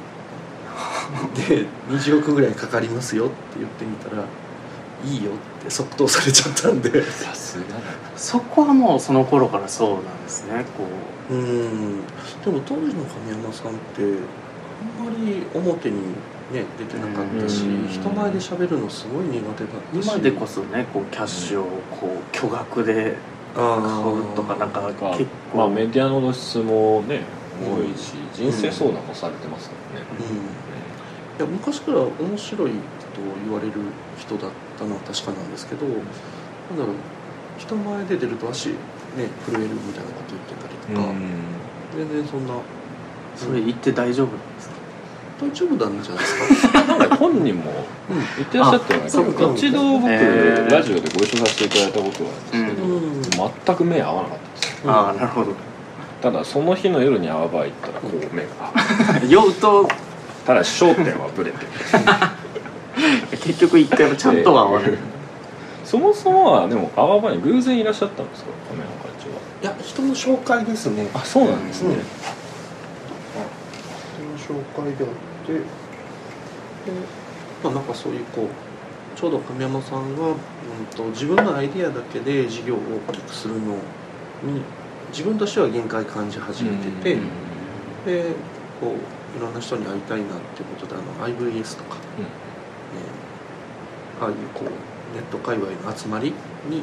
で20億ぐらいかかりますよって言ってみたらいいよって即答されちゃったんで。さすがだそこはもうその頃からそうなんですねこう。うん。でも当時の神山さんってあんまり表にね出てなかったしうん。人前で喋るのすごい苦手だったし。今でこそねこうキャッシュをこう巨額であ買ーうとかなんかまあ結構、まあメディアの露出もね多いし人生相談もされてますからね、いや昔から面白いと言われる人だったのは確かなんですけどなんだろう人前で出ると足ね震えるみたいなこと言ってたりとか、全然そんな。それ言って大丈夫なんですか？大丈夫なんじゃないですか？なんか本人もうん。言ってらっしゃったよね。あそうか。一度僕、へー。ラジオでご一緒させていただいたことがあるんですけど、うん全く目合わなかったです。ああなるほど。ただその日の夜に会う場合行ったらこう目が。酔うと。ただ焦点はブレてる 結局一回もちゃんとは合わない。そもそもはでも泡場に偶然いらっしゃったんですか？亀山会長は。いや人の紹介ですね。あそうなんですね、うん。人の紹介であってでまあなんかそういうこうちょうど亀山さんが、うん、と自分のアイディアだけで事業を大きくするのに自分としては限界感じ始めてて、うん。でこういろんな人に会いたいなっていうことであの IVS とか、うん。ねああいうこうネット界隈の集まりに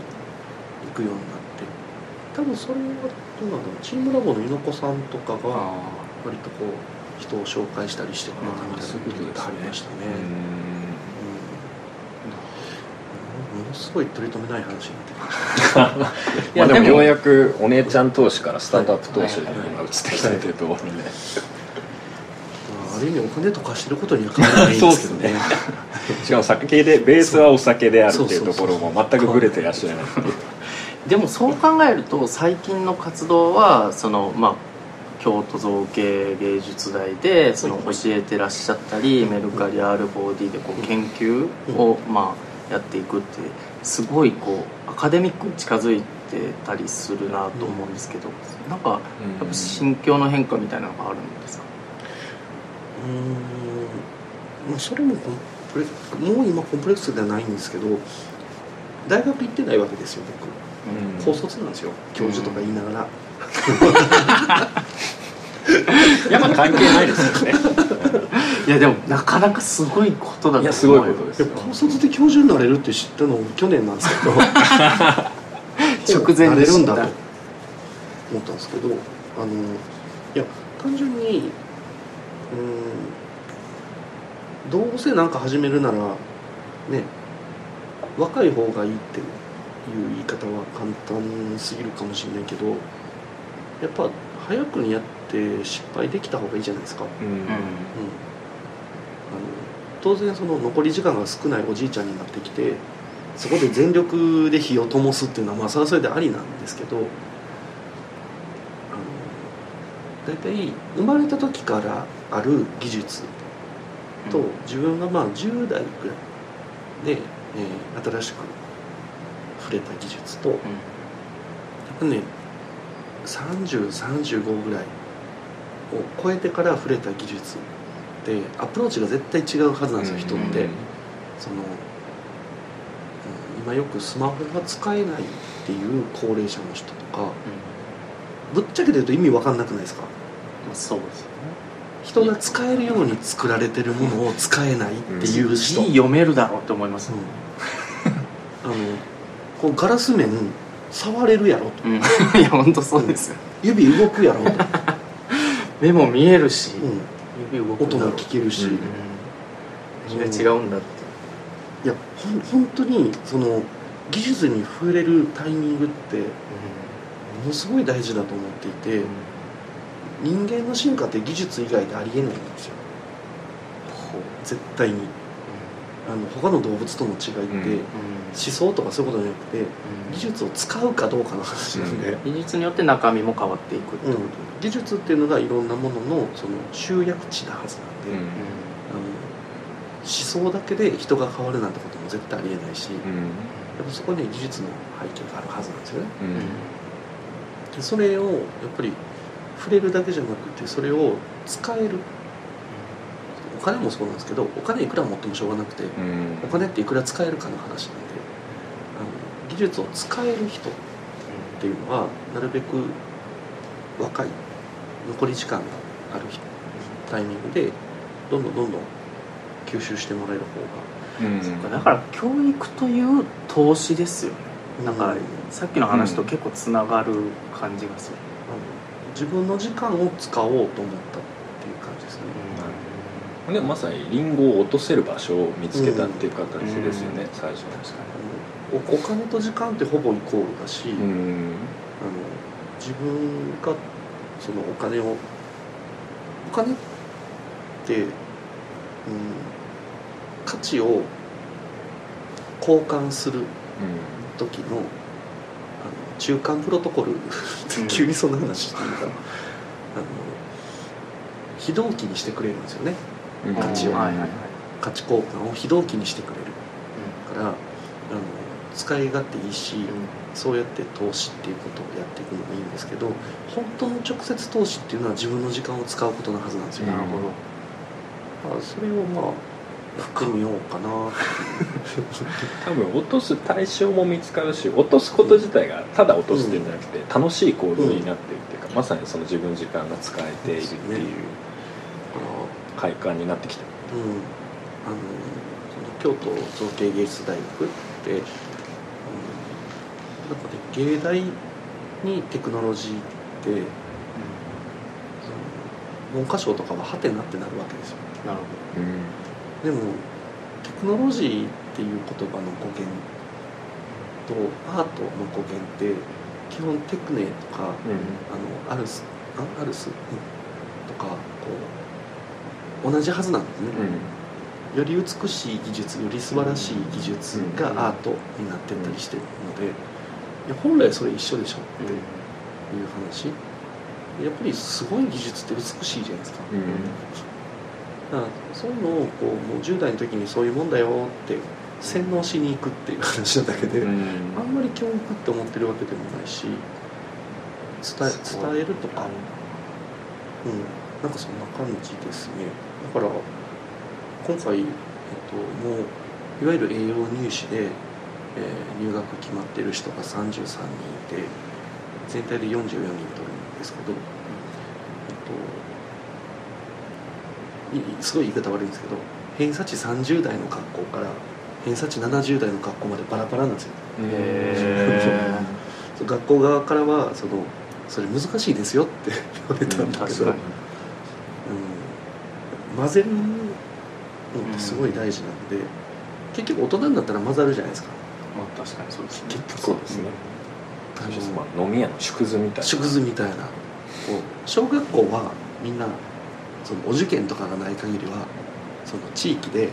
行くようになって。多分それはどうなんだろう。チームラボの猪子さんとかがあ割とこう人を紹介したりしてくれたみたいなこと言ってはりましたね、うん。ものすごい取り留めない話になってきまし いやまあでもようやくお姉ちゃん投資からスタートアップ投資に今移ってきたというところで、たまあある意味お金とかしてることには変わらないんですけどね。しかも酒でベースはお酒であるっていうところも全くブレてらっしゃらないでもそう考えると最近の活動はそのまあ京都造形芸術大でその教えてらっしゃったりメルカリ R4D でこう研究をまあやっていくってすごいこうアカデミックに近づいてたりするなと思うんですけどなんかやっぱ心境の変化みたいなのがあるんですか？うーん。まあそれもコンプレもう今コンプレックスではないんですけど大学行ってないわけですよ僕。高卒なんですよ。教授とか言いながら、やっぱ関係ないですよね。いやでもなかなかすごいことだと思いやすごいことです高卒で教授になれるって知ったの去年なんですけど 直前に知った。なれるんだと思ったんですけどあのいや単純にうん。どうせなんか始めるならね若い方がいいっていう言い方は簡単すぎるかもしれないけどやっぱ早くにやって失敗できた方がいいじゃないですか。うん。うん。うん、あの当然その残り時間が少ないおじいちゃんになってきてそこで全力で火を灯すっていうのはまあそれはそれでありなんですけどあの大体生まれた時からある技術と自分がまあ10代ぐらいで、えー新しく触れた技術とやっぱね3035ぐらいを超えてから触れた技術でアプローチが絶対違うはずなんですよ、人って、その、うん今よくスマホが使えないっていう高齢者の人とかぶっちゃけて言うと意味わかんなくないですか？まあそうですよね人が使えるように作られてるものを使えないっていう人、字読めるだろうって思います。うん、あのこうガラス面触れるやろと。うん、いや本当そうですよ。指動くやろと、目も見えるし、うん、指動く音も聞けるし、うん。違うんだって。いやほん本当にその技術に触れるタイミングってものすごい大事だと思っていて人間の進化って技術以外でありえないんですよ。絶対に。あの他の動物との違いって、うん。思想とかそういうことじゃなくて技術を使うかどうかの話なんで、技術によって中身も変わっていくってうん。こと、技術っていうのがいろんなもののその集約値なはずなんで、うん。あの思想だけで人が変わるなんてことも絶対ありえないし、やっぱそこに技術の背景があるはずなんですよね。それをやっぱり触れるだけじゃなくてそれを使える。お金もそうなんですけどお金いくら持ってもしょうがなくてうん。お金っていくら使えるかの話なんであの技術を使える人っていうのはなるべく若い残り時間がある人タイミングでどんどんどんどん吸収してもらえる方うん。そうかだから教育という投資ですよね。がなんかうん。さっきの話と結構つながる感じがする、あの自分の時間を使おうと思ったっていう感じですね、でもまさにリンゴを落とせる場所を見つけたっていう形ですよね、最初のおお金と時間ってほぼイコールだし、うん。あの自分がそのお金をお金って、うん、価値を交換する時の中間プロトコル。うん。急にそんな話していいかな、あの非同期にしてくれるんですよね。うん。価値を。はいはいはい。価値交換を非同期にしてくれる。からあの使い勝手いいし、そうやって投資っていうことをやっていくのもいいんですけど本当の直接投資っていうのは自分の時間を使うことのはずなんですよ、なるほど。あそれをまあやってみようかな。多分落とす対象も見つかるし落とすこと自体がただ落とすっていうんじゃなくて、楽しい行動になってるっていうか、まさにその自分の時間が使えているっていうあ快感になってきてる。のうん。あのその京都造形芸術大学って、うん、なんかね芸大にテクノロジーってその文科省とかはハテナってなるわけですよ。なるほでもテクノロジーっていう言葉の語源とアートの語源って基本テクネとかあのアルスあアルス、うんとかこう同じはずなんですね、より美しい技術より素晴らしい技術がアートになってったりしてるのでいや本来それ一緒でしょど、っていう話。やっぱりすごい技術って美しいじゃないですかだからそういうのをこうもう10代の時にそういうもんだよって洗脳しに行くっていう話なだけで、あんまり教育って思ってるわけでもないし伝え伝えるとか、うん、なんかそんな感じですね。だから今回、えっと、もういわゆる栄養入試で、えー入学決まってる人が33人いて全体で44人取るんですけど、えっと、いすごい言い方悪いんですけど偏差値30代の学校から偏差値70代の学校までバラバラなんですよ。へ 学校側からはそのそれ難しいですよって 言われたんだけど、うん、混ぜるのってすごい大事なので、結局大人になったら混ざるじゃないですか。まあ確かにそうですね。結局そうですね。あのまあ飲み屋の縮図みたいな。縮図みたいな。小学校はみんなそのお受験とかがない限りはその地域で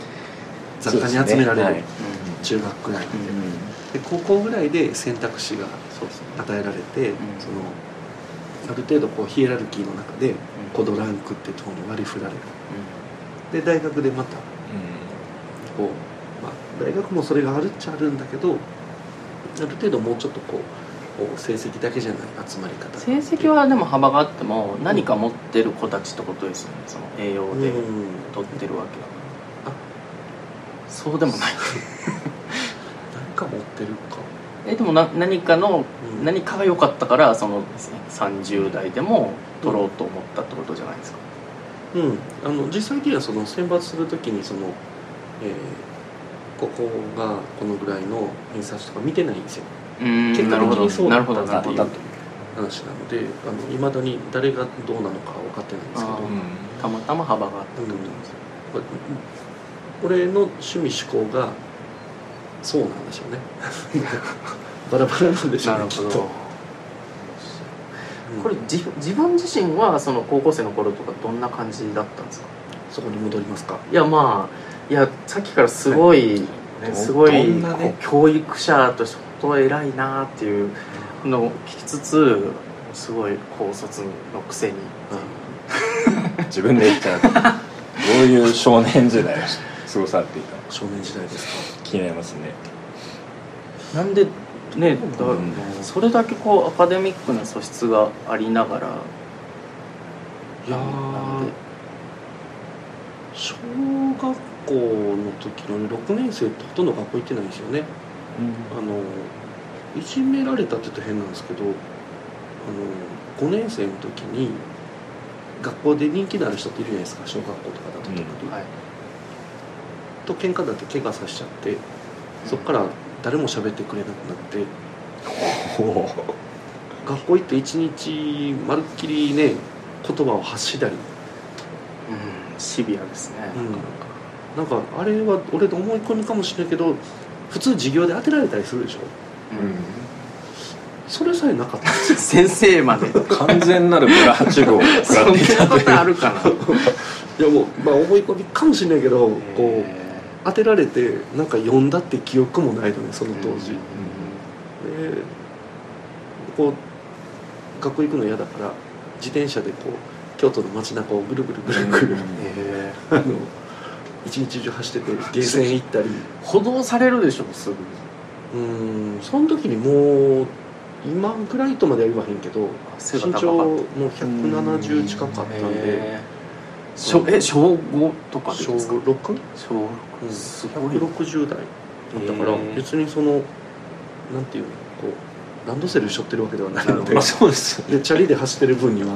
雑貨に集められる、ね。はい。中学くらいでで高校ぐらいで選択肢が与えられて、ん。そのある程度こうヒエラルキーの中でコドランクってところに割り振られる。で大学でまたこう、まあ、大学もそれがあるっちゃあるんだけどある程度もうちょっとこう成績だけじゃない集まり方。成績はでも幅があっても何か持ってる子たちってことですよね。その栄養でうん。取ってるわけだからあそうでもない。何か持ってるか。えでもな何かのうん。何かが良かったからその30代でも取ろうと思ったってことじゃないですか、うん、あの実際にはその選抜するときにその、えーここがこのぐらいの偏差値とか見てないんですよ。うん結果的にそうだったどなっていう。話なのでいまだに誰がどうなのかは分かってないんですけどたまたま幅があったってことですまあ俺の趣味思考がそうなんでしょうね。バラバラなんでしょうねきっと、うん。これ自分自分自身はその高校生の頃とかどんな感じだったんですか？そこに戻りますか？いやまあいやさっきからすごい、ねどすごいね教育者として本当偉いなっていうのを聞きつつすごい高卒のくせに自分で言っちゃうどういう少年時代を過ごされていた少年時代ですか？気になりますね。なんでねだうん。それだけこうアカデミックな素質がありながら。いやなんーで小学校の時の6年生ってほとんど学校行ってないんですよねあのいじめられたって言うと変なんですけどあの5年生の時に学校で人気のある人っているじゃないですか小学校とかだと特に、はい。と喧嘩だって怪我させちゃってそっから誰も喋ってくれなくなってほ 学校行って一日まるっきりね言葉を発しだり、うん。シビアですね、うん。なんかあれは俺の思い込みかもしれないけど普通授業で当てられたりするでしょ？うん。それさえなかった。先生まで。う完全なるブラ8号。を食らそんっていたというなことあるかな？いやもう、まあ、思い込みかもしれないけどこうえ当てられてなんか読んだって記憶もないのねそのー当時、でこう学校行くの嫌だから自転車でこう京都の街中をぐるぐるぐるぐる、えあの一日中走っててゲーセン行ったり。ー補導されるでしょすぐ。うんその時にもう今ぐらいとまでは言わへんけど背身長も170近かったんで。えー。小え小5とかですか？6? 小6すごい。160代だったから別にそのなんていうのこうランドセル背負ってるわけではないので。まあそうですでチャリで走ってる分には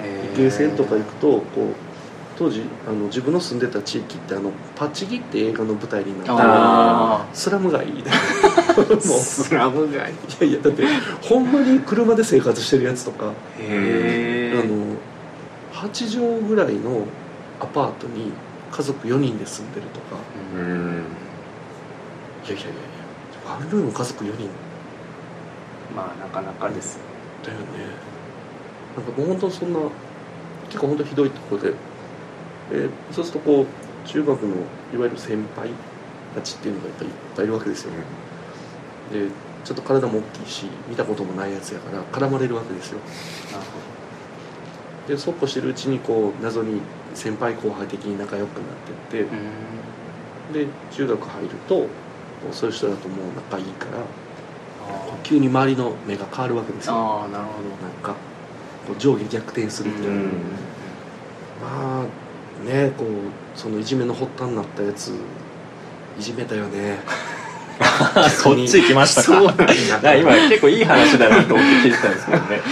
えー。ゲーセンとか行くとこう当時あの自分の住んでた地域ってあのパッチギって映画の舞台になってあスラム街。で もう。ースラム街。いやいやだってほんまに車で生活してるやつとか、あの8畳ぐらいのアパートに家族4人で住んでるとか。うん。いやいやいやいやワンルーム家族4人。まあなかなかですだよね。なんかもう本当そんな結構本当ひどいところで、えーそうするとこう中学のいわゆる先輩たちっていうのがやっぱりいっぱいいるわけですよ、でちょっと体も大きいし見たこともないやつやから絡まれるわけですよ。でそうこうしてるうちにこう謎に先輩後輩的に仲良くなってってで中学入るとそういう人だともう仲いいからあ急に周りの目が変わるわけですよ。あーなるほなんかこう上下逆転するという。う、ん。まあねこうそのいじめの発端になったやついじめたよね。そっち行きましたか。そうなんだだから今結構いい話だなと思って聞いてたんですけどね。やっ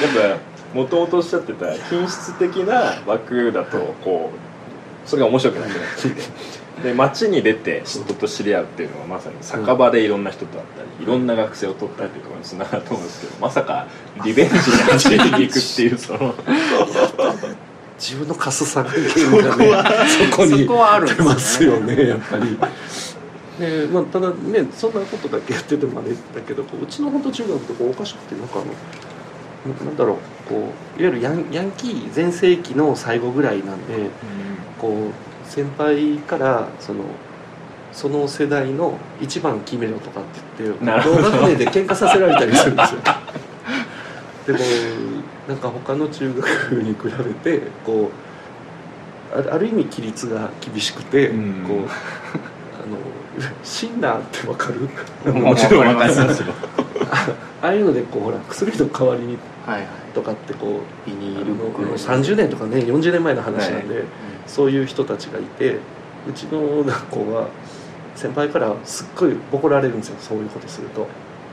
ぱもともとおっしゃってた品質的な枠だとこうそれが面白くなくなっちゃって。で街に出て人と知り合うっていうのはまさに酒場でいろんな人と会ったりいろんな学生を取ったりというところにつながると思うんですけどまさかリベンジに走りに行くっていうその 自分のカスさ加減がねそこにそこはあるんです出ね。ますよねやっぱり。ねまあ、ただねそんなことだけやっててもあれだけどこううちの本当中学とかおかしくてなんかあのななんだろうこういわゆるヤンヤンキー全盛期の最後ぐらいなんでこう先輩からそのその世代の一番決めろとかって言って同学年で喧嘩させられたりするんですよ。でもなんか他の中学に比べてこうある意味規律が厳しくて、うん。こうあのシンナーってわかる？もちろん分かりますよ。ああいうのでこうほら薬の代わりにはいはい。とかってこうビニールあの袋30年とかね40年前の話なんで、うん。そういう人たちがいてうちの学校は先輩からすっごいボコられるんですよそういうことすると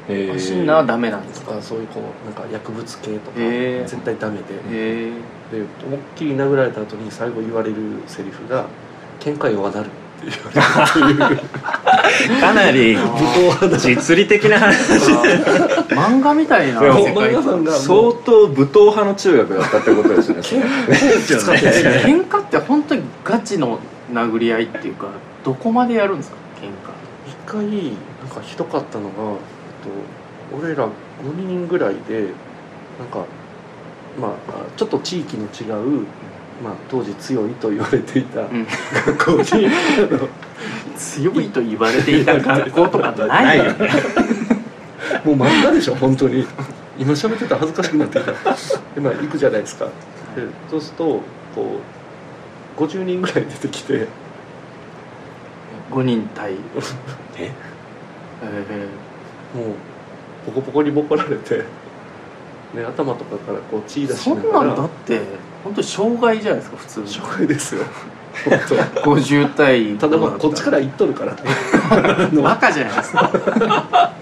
へー。シンナーはダメなんですか？そういうこうなんか薬物系とか絶対ダメで。で思いっきり殴られた後に最後言われるセリフが「喧嘩弱なる」って言われるかなり武闘派だ実利的な話。漫画みたいな相当武闘派の中学だったってことですね。喧嘩って本当にガチの殴り合いっていうかどこまでやるんですか？喧嘩。一回なんかひどかったのが、と、俺ら5人ぐらいでなんかまあちょっと地域の違う、まあ、当時強いと言われていたん。学校にあの強いと言われていた学校とかないよね。もう漫画でしょ本当に。今喋ってたら恥ずかしくなってきた。でまあ行くじゃないですか。でそうするとこう50人ぐらい出てきて。5人対。ええもうポコポコにボコられて、ね、頭とかからこう血ー出しそんなんながらだって。本当に障害じゃないですか普通に。障害ですよ。本50対当ただまあこっちから言っとるから。ねあのバカじゃないですか。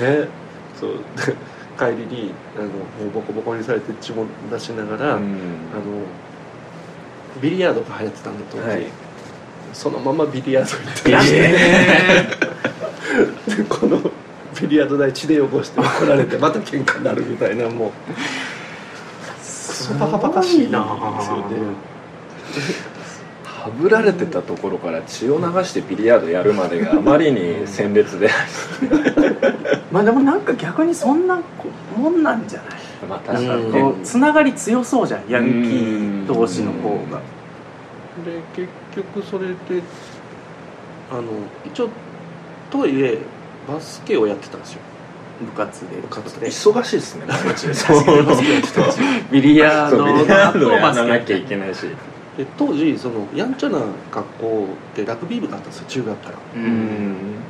ね。そう。で帰りにあのもうボコボコにされて血も出しながら、あのビリヤードが流行ってたんだ当時、はい。そのままビリヤード行ってえビリヤード台血で汚して怒られてまた喧嘩になるみたいなもう。クソバカバカしいんですよ。ねはぶられてたところから血を流してビリヤードやるまでがあまりに鮮烈で。まあでもなんか逆にそんなもんなんじゃない？まあ確かうんにね。こうつながり強そうじゃんヤンキー同士の方が。で結局それであの一応とはいえバスケをやってたんですよ。部活で。部活。で忙しいですね。毎ビリヤードそう。ビリヤードやバスケらなきゃいけないしで当時そのやんちゃな学校でラグビー部だったんですよ中学から。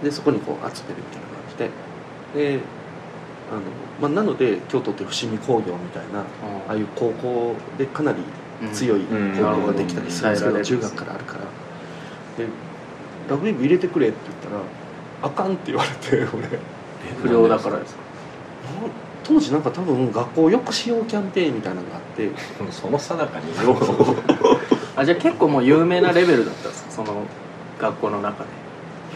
でそこにこう集めるみたいな感じでであの、まあ、なので京都って伏見工業みたいなああいう高校でかなり強いうん。高校ができたりするんですけど、うん中学からあるから。でラグビー部入れてくれって言ったらあかんって言われて俺。不良だからですか？当時なんか多分学校をよくしようキャンペーンみたいなのがあって。そのさなかによう。あじゃあ結構もう有名なレベルだったんですか？その学校の中で。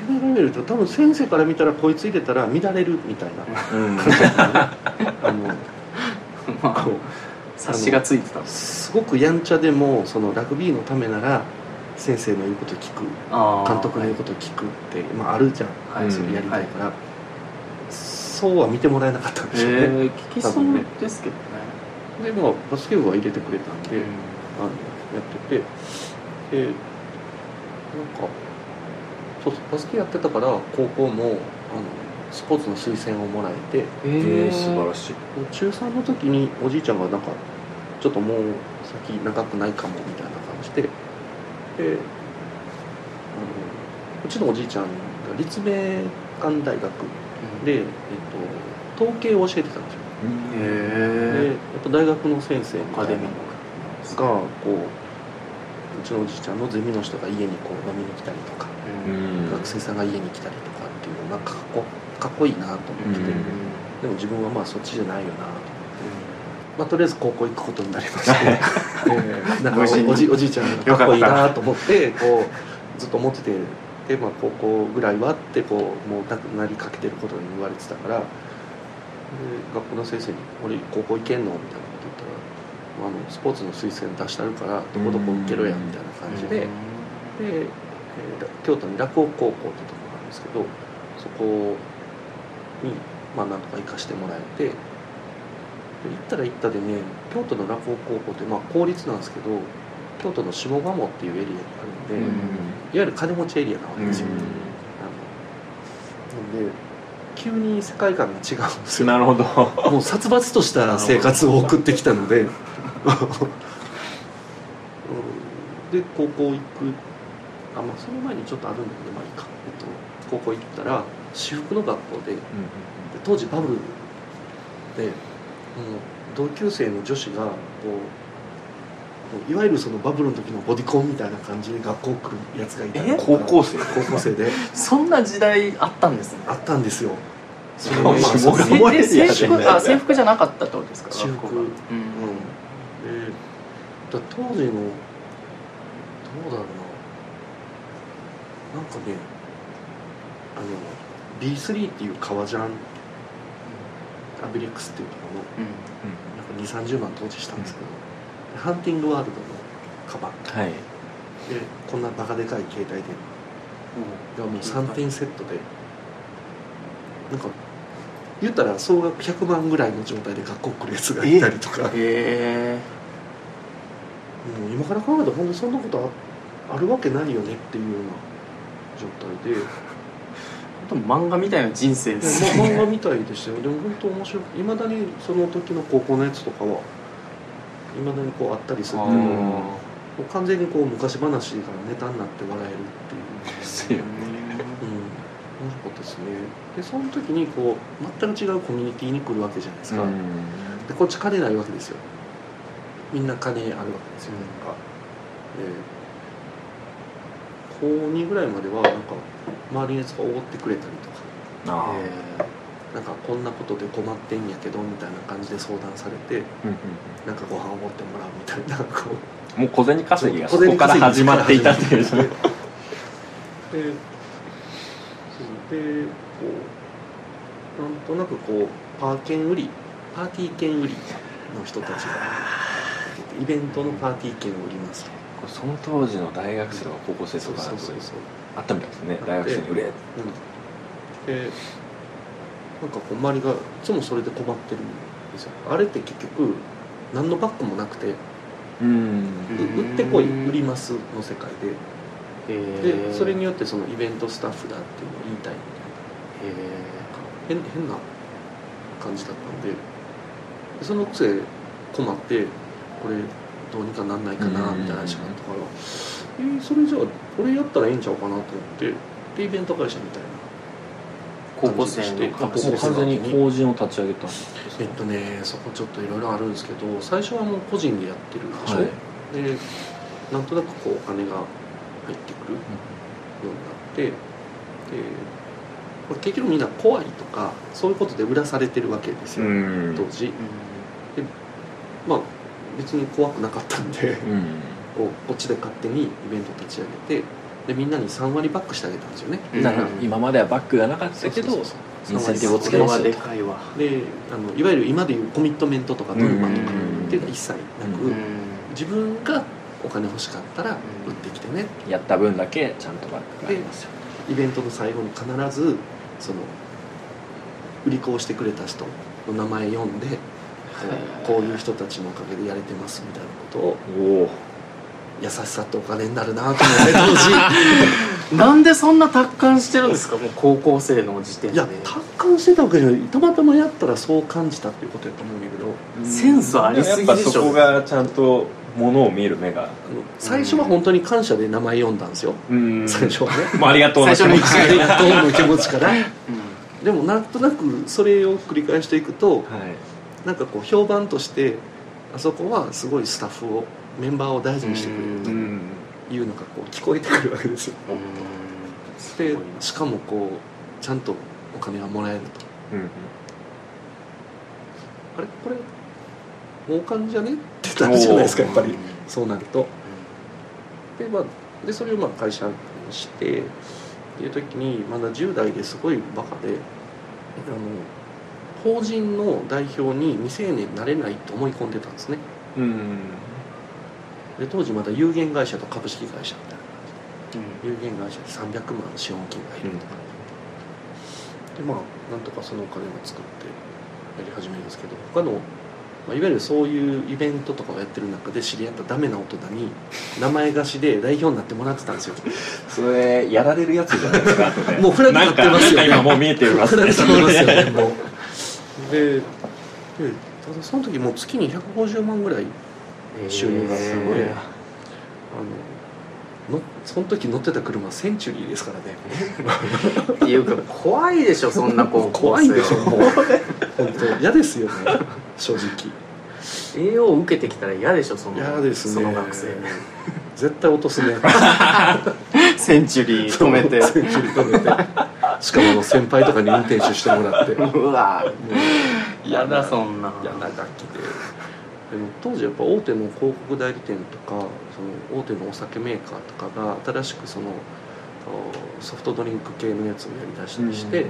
有名なレベルと多分先生から見たらこいつ入れたら乱れるみたいな。うん。あの まあこう察しがついてたすごくやんちゃでもそのラグビーのためなら先生の言うこと聞く監督の言うこと聞くって、まあ、あるじゃん、はい。それやりたいから、そうは見てもらえなかったんでしょうね、えー、聞きそうですけどね。でもバスケ部は入れてくれたんで、あのやってて。でなんかそうそうバスケやってたから高校もあのスポーツの推薦をもらえて。ええー素晴らしい。中3の時におじいちゃんがなんかちょっともう先長くないかもみたいな感じでであのうちのおじいちゃんが立命館大学で、えっと、統計を教えてたんですよ。でへやっぱ大学の先生みたいなアカデミのッがこううちのおじいちゃんのゼミの人が家にこう飲みに来たりとか、学生さんが家に来たりとかっていうのがかっこかっこいいなと思ってて、うん。でも自分はまあそっちじゃないよなとまあ、とりあえず高校行くことになりまして、えーなんかおじおじいちゃんがかっこいいなと思ってこうずっと思ってて。で、まあ、高校ぐらいはってこうもうなくなりかけてることに言われてたから。で学校の先生に「俺高校行けんの?」みたいなこと言ったら「あのスポーツの推薦出してあるからどこどこ受けろや」みたいな感じで。で、えー京都に洛北高校ってとこがあるんですけどそこにまあなんとか行かしてもらえて。で行ったら行ったでね京都の洛北高校ってまあ公立なんですけど京都の下鴨っていうエリアにあるんで、いわゆる金持ちエリアなわけですよ、あのなんで急に世界観が違うんですよ。なるほど。もう殺伐とした生活を送ってきたので。うん。で高校行く。あまあその前にちょっとあるんだけどまあいいか、えっと、高校行ったら私服の学校でで当時バブルで同級生の女子がこういわゆるそのバブルの時のボディコンみたいな感じで学校来るやつがいた高校生。高校生で？そんな時代あったんですね。あったんですよ。それまあまあ下せ鴨エリアえ制で服あ制服じゃなかったってことですか私服うんうん当時のどうだろうななんかねあの B3 っていう革ジャンアビレックスっていうところのなんか2 3 0万当時したんですけど、ハンティングワールドのカバン。はい。でこんなバカでかい携帯電話がもう3点セットでなんか言ったら総額100万ぐらいの状態で学校来るやつがいたりとか。へえもう今から考えたら本当にそんなことああるわけないよねっていうような状態で本当漫画みたいな人生ですまね漫画みたいでしたよ。でも本当面白い。いまだにその時の高校のやつとかはいまだにこうあったりするけど完全にこう昔話がネタになって笑えるっていう。ですよね。うん。面白かったですね。でその時にこう全く違うコミュニティに来るわけじゃないですか、でこっち金ないわけですよ。みんな金あるわけですよ、なんか。で高2ぐらいまではなんか周りのやつがおごってくれたりとか。あなんかこんなことで困ってんやけどみたいな感じで相談されてーうんなんかご飯を持ってもらうみたいなこう。うんもう小銭稼ぎがそこから始まっていたっていう。でそうでこうなんとなくこうパー券売りパーティー券売りの人たちがイベントのパーティー券を売りますと。その当時の大学生とか高校生とかだとそうあったみたいですね。大学生に売れ。うん、でなんかこう周りがいつもそれで困ってるんですよ。あれって結局何のバッグもなくてうん。う売ってこい売りますの世界で。へでそれによよってそのイベントスタッフだっていうのを言いたいみたいな。変変な感じだったんで。でそのくせ困ってこれどうにかなんないかなみたいな話があったからえーそれじゃあ俺やったらええんちゃうかなと思ってでイベント会社みたいな。高校生の高校生もう完全に法人を立ち上げた。んですえっとねそこちょっといろいろあるんですけど最初はもう個人でやってるでしょ、はい。でなんとなくこうお金が入ってくるようになってでこれ結局みんな怖いとかそういうことで売らされてるわけですよ、ん。当時。まあ別に怖くなかったんで。うんこうこっちで勝手にイベント立ち上げてでみんなに3割バックしてあげたんですよね。うん。だから今まではバックがなかったけどそうそうそう。インセンティブをつけますよと。でかいわであのいわゆる今でいうコミットメントとかノルマとかうん。っていうのは一切なく、うん。自分がお金欲しかったら売ってきてね。やった分だけちゃんとバックがありますよ。イベントの最後に必ずその売り子をしてくれた人の名前読んでこういう人たちのおかげでやれてますみたいなことをおお優しさってお金になるなと思って当時。なんでそんな達観してるんですか？もう高校生の時点で。いや達観してたわけじゃない。たまたまやったらそう感じたっていうことやと思うんだけど。センスありすぎでしょやっぱそこがちゃんとものを見る目が。あの最初は本当に感謝で名前読んだんですよ。うん。最初はね。もうありがとうの気持ち最ありがとうの気持ちから。うん。でもなんとなくそれを繰り返していくとはい。なんかこう評判としてあそこはすごいスタッフをメンバーを大事にしてくれるとうんいうのがこう聞こえてくるわけですよ。でしかもこうちゃんとお金がもらえると。うんあれ？これ儲かんじゃね？ってなるじゃないですかやっぱり。そうなると。で,、まあ、でそれをまあ会社にしてっていう時にまだ10代ですごいバカであの法人の代表に未成年になれないと思い込んでたんですね。うんで当時まだ有限会社と株式会社みたいなうん。有限会社で300万の資本金がいるとか、でまあなんとかそのお金を作ってやり始めるんですけど他の、まあ、いわゆるそういうイベントとかをやってる中で知り合ったダメな大人に名前貸しで代表になってもらってたんですよ。それやられるやつじゃないですか もうフラグ立ってますよね。今もう見えてますね。フラグ立ってますよね もう。ででただその時もう月に150万ぐらい収入がすごいえあののその時乗ってた車センチュリーですからね。ー っていうか怖いでしょそんな高校生 怖いでしょもう。本当嫌ですよね正直。栄養を受けてきたら嫌でしょその嫌ですね。その学生。絶対落とすね。センチュリー止めて。センチュリー止めて。しかもあの先輩とかに運転手してもらって。もう。うわやだんそんな。嫌な楽器ででも当時やっぱ大手の広告代理店とかその大手のお酒メーカーとかが新しくそのおソフトドリンク系のやつをやりだしたりして、で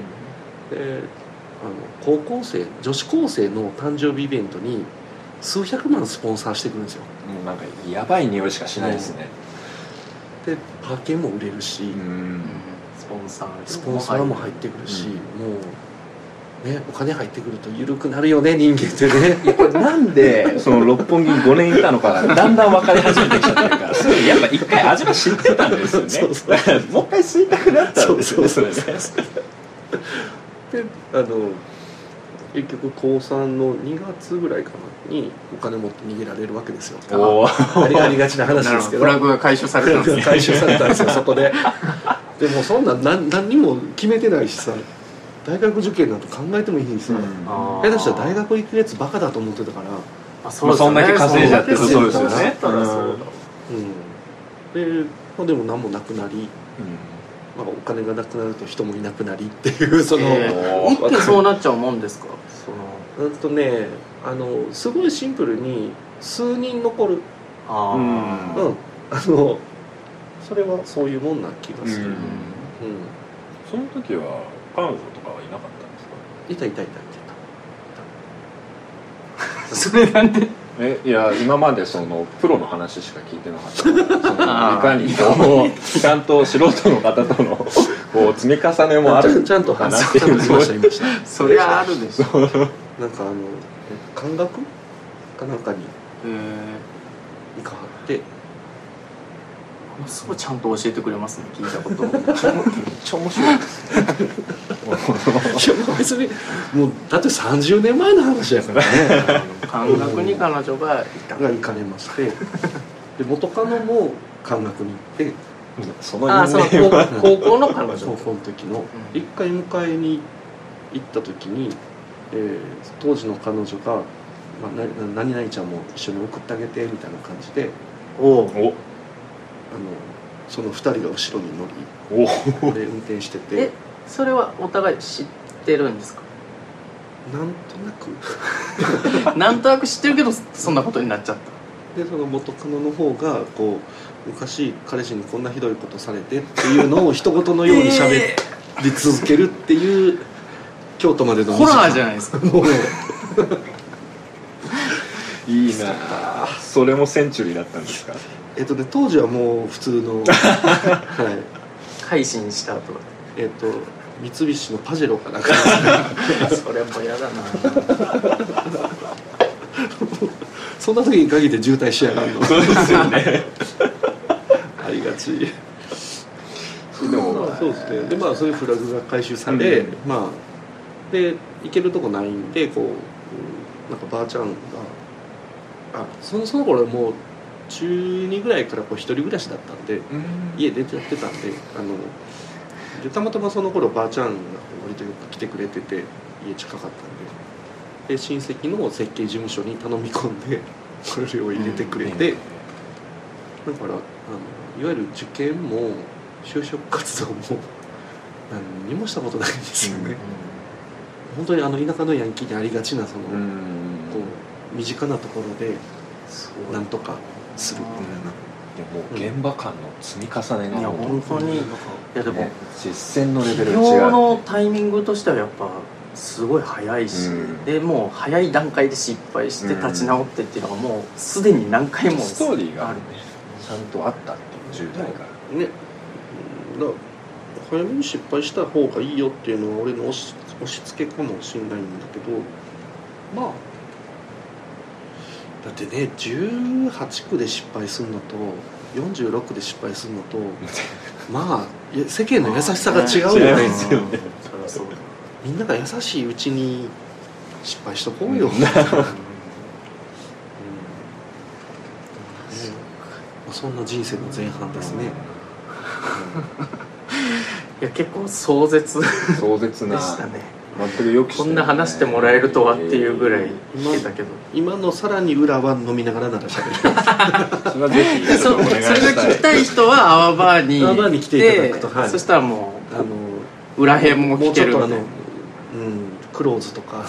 あの高校生女子高生の誕生日イベントに数百万スポンサーしてくるんですよ。もうなんかやばい匂いしかしないですね。でパーケも売れるし、うん。スポンサースポンサーも入ってくるし、うん。もうねお金入ってくると緩くなるよね人間ってね。これなんでその六本木に5年いたのかがだんだん分かり始めてきたというかそれやっぱ一回味は知ってたんですよね。そうそうもう一回吸いたくなったんですよね。そうそうそれねであの結局高3の2月ぐらいかなにお金持って逃げられるわけですよ。ありありがちな話ですけど。ほど。フラグが回収されたんですね。回収されたんですよそこで。でもそんなん何何にも決めてないしさ大学受験なんて考えてもいいしさ、あー。下手したら大学行くやつバカだと思ってたから。あそうですよね。まあそんだけ稼いじゃってそうですよね。そうですよね。だったらそうだうんで、まあ、でも何もなくなり、まあ、お金がなくなると人もいなくなりっていうその、えー一気にそうなっちゃうもんですかそのうんとねあのすごいシンプルに数人残るあうんーうんあのそれはそういうもんな気がする、うんうんその時は彼女といたいたいた。い。それなんで？えいや今までそのプロの話しか聞いてなかった。いかにこう ちゃんと素人の方とのこう積み重ねもあるたちゃんと話っていました言いました。そりゃあるでしょ。なんかあの漢学かなんかにえ行かはってーすごいちゃんと教えてくれますね聞いたこと。めっちゃ面白い。ですい。やまあ別にもうだって30年前の話やからね感覚に彼女がい。たが行かれましてで元カノも漢学に行ってそのあーその高校の彼女高校の時の一回迎えに行った時に、えー当時の彼女が、まあ、な何々ちゃんも一緒に送ってあげてみたい。な感じでおおその2人が後ろに乗おりで運転してえてそれはお互い知ってるんですか？なんとなく。なんとなく知ってるけどそんなことになっちゃった。でその元カノの方がこう昔彼氏にこんなひどいことされてっていうのを一言のように喋り続けるっていう京都までのホラーじゃんないですか。もう。いいなあ。それもセンチュリーだったんですか？えっとね当時はもう普通の はい。改心した後。えっと三菱のパジェロかなんか。それも嫌だな。そんな時に限って渋滞しやがるの。そうですよね。ありがち。でもまあそうですね。でまあそういうフラグが回収され、うん。まあで行けるとこないんでこううんなんかばあちゃんがあそのその頃もう中2ぐらいからこう一人暮らしだったんで家出ちゃってたんであのでたまたまその頃ばあちゃんが割とよく来てくれてて家近かったんでで親戚の設計事務所に頼み込んで これを入れてくれて、うん。だからあのいわゆる受験も就職活動も何にもしたことないんですよね、本当にあの田舎のヤンキーにありがちなその、うんこう身近なところでなん。とかする。みたいな、でも現場間の積み重ねが本当に。いやでもね。実践のレベル起違う。業のタイミングとしてはやっぱすごい早いし、うん。でもう早い段階で失敗してうん。立ち直ってっていうのがもうすでに何回もストーリーがあるちゃんとあったっていう10代から。ね。うんだから早めに失敗した方がいいよっていうのは俺の押し押し付けかもしれないんだけどまあだってね18区で失敗するのと46区で失敗するのと まあ世間の優しさが違うよね。ますよ。ねみんなが優しいうちに失敗しとこうよ、うん。そんな人生の前半ですね、いや結構壮絶で壮絶なしたね全くよくこんな話してもらえるとはっていうぐらい今聞けたけど。今のさらに裏は飲みながらなら喋る。それはぜひでそそれが聞きたい人はアワバーにアワバーに来ていただくとはい。そしたらもあの裏辺も着てるもうちょっとあのうんクローズとか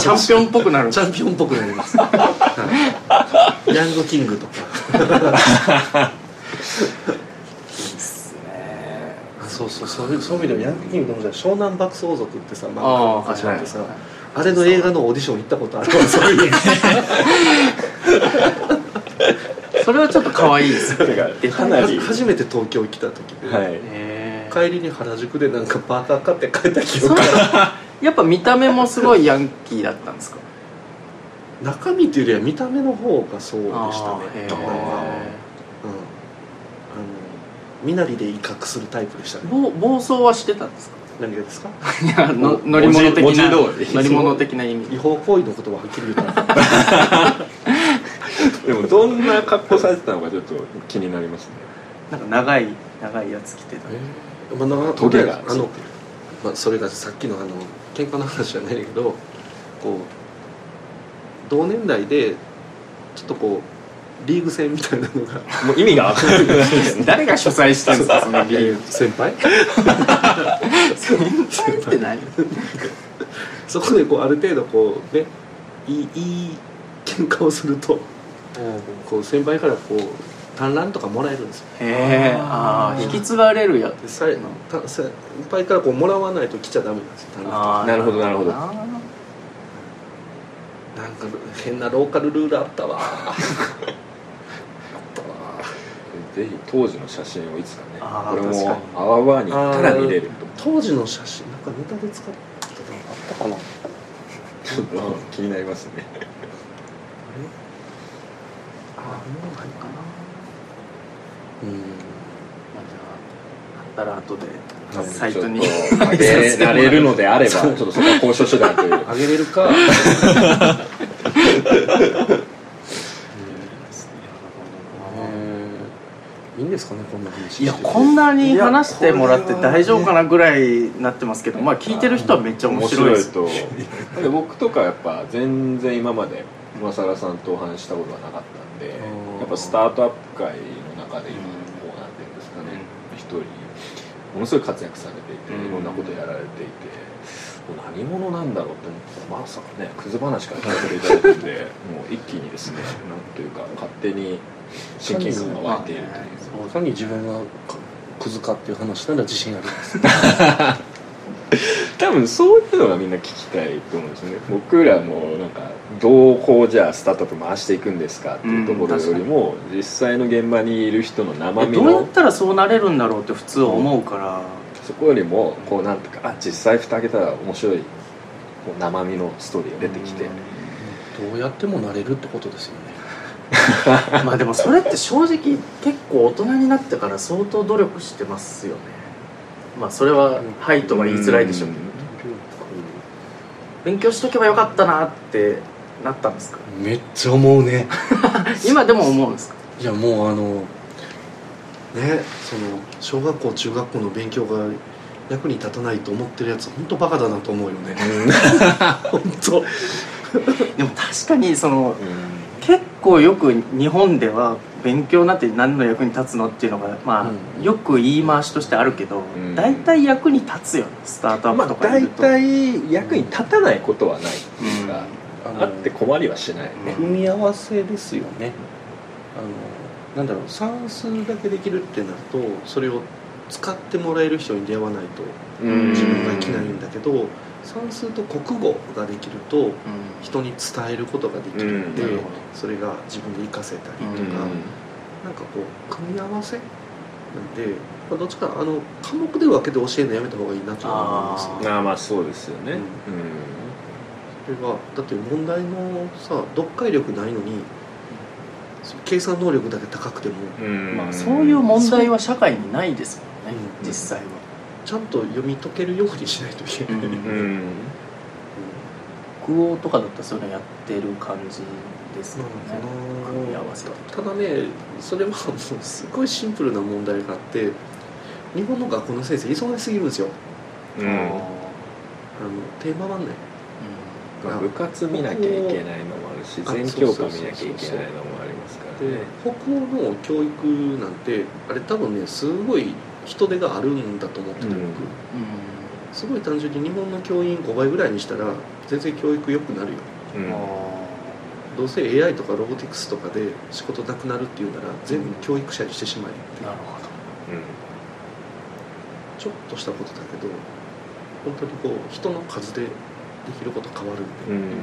チャンピオンっぽくなる。チャンピオンっぽくなります、はい、ヤングキングとか そうそうそう。いうそういう意味でもヤングキングの湘南爆走族ってさ漫画ああが始まってさ、はいはいあれの映画のオーディション行ったことある。わそういうそれはちょっと可愛いですね。てかかなり。初めて東京来た時で、はい。帰りに原宿でなんかパーカー買って帰った記憶そう。やっぱ見た目もすごいヤンキーだったんですか？中身っていうよりは見た目の方がそうでしたね身なりで威嚇するタイプでしたね。暴暴走はしてたんですか？何がですか？いやの乗り物的な乗り物的な意味。違法行為のことははっきり言うからでもどんな格好されてたのかちょっと気になりますね。なんか長い長いやつ着てた。まあ、なトゲがあの、まあ、それがさっきのあの喧嘩の話じゃないけどこう同年代でちょっとこうリーグ戦みたいなのが。もう意味が分からない。ですね誰が主催してるんですかその理由先輩？先輩って何？そこでこうある程度こうねいいいい喧嘩をするとこう先輩からこう単乱とかもらえるんですよ。へえああ引き継がれるやつ。先輩からこうもらわないと来ちゃダメなんですよ単なるほどなるほど。あなんか変なローカルルールあったわぜひ当時の写真をいつかねあーこれもあわわに行ったら見れると当時の写真なんかネタで使ってたのあったかな？ちょっと気になりますね。あもうないかな。うん。まあじゃああったら後でサイトに上 げられるのであればちょっとそこは交渉手段というあげれるか いいんですかねこんな話いやこんなに話してもらって大丈夫かなぐらいになってますけどまあ聞いてる人はめっちゃ面白いです。面白いと。で僕とかやっぱ全然今まで今更さんとお話ししたことがなかったんでうんやっぱスタートアップ界の中で今こうなんていうんですかね一人ものすごい活躍されていてうん。いろんなことやられていて何者なんだろうって思ったらまさかねクズ話から聞かせていただいててもう一気にですねなんというか勝手に親近感が湧いている。といういかに自分がクズかっていう話なら自信あります多分そういうのがみんな聞きたいと思うんですよね。僕らもなんかどうこうじゃあスタートアップ回していくんですかっていうところよりも、実際の現場にいる人の生身えどうやっのたらそうなれるんだろうって普通思うから。そこよりもこうなんとかあ実際蓋開けたら面白いこう生身のストーリーが出てきて、どうやってもなれるってことですよね まあでもそれって正直結構大人になってから相当努力してますよね。まあそれは「はい」とは言いづらいでしょうけど。勉強しとけばよかったなってなったんですか？めっちゃ思うね。今でも思うんですか？いやもうあのねその小学校中学校の勉強が役に立たないと思ってるやつ本当バカだなと思うよね。本当でも確かにそのうん結構よく日本では勉強なんて何の役に立つのっていうのがまあ、うん。よく言い回しとしてあるけどん。大体、役に立つよねスタートアッまあプとかい大ると、体役に立たないことはないっていうか、あって困りはしないね、組み合わせですよね。あのなんだろう算数だけできるってなるとそれを使ってもらえる人に出会わないとうん。自分が生きないんだけど算数と国語ができるとうん。人に伝えることができるんで、うん。それが自分で活かせたりとか、うん。なんかこう組み合わせなんで、まあ、どっちかあの科目で分けて教えるのやめた方がいいなとは思いますね。ああまあそうですよね、それがだって問題のさ読解力ないのに計算能力だけ高くてもうん。まあ、そういう問題は社会にないですもんね、うん。実際は、ちゃんと読み解けるようにしないといけない、うん。うん。国語とかだったらそういうのやってる感じですよね、組み合わせただねそれはもうすごいシンプルな問題があって日本の学校の先生忙しすぎるんですよ。うん。あの手回んないまあ部活見なきゃいけないのもあるしあ全教科見なきゃいけないのもありますからでね北欧の教育なんてあれ多分ねすごい人手があるんだと思ってて僕、うん。うんすごい単純に日本の教員5倍ぐらいにしたら全然教育良くなるよ。うん。あどうせ AI とかロボティクスとかで仕事なくなるっていうなら全部教育者にしてしまえってーなるほどちょっとしたことだけど本当にこう人の数でできること変わるんで、うん。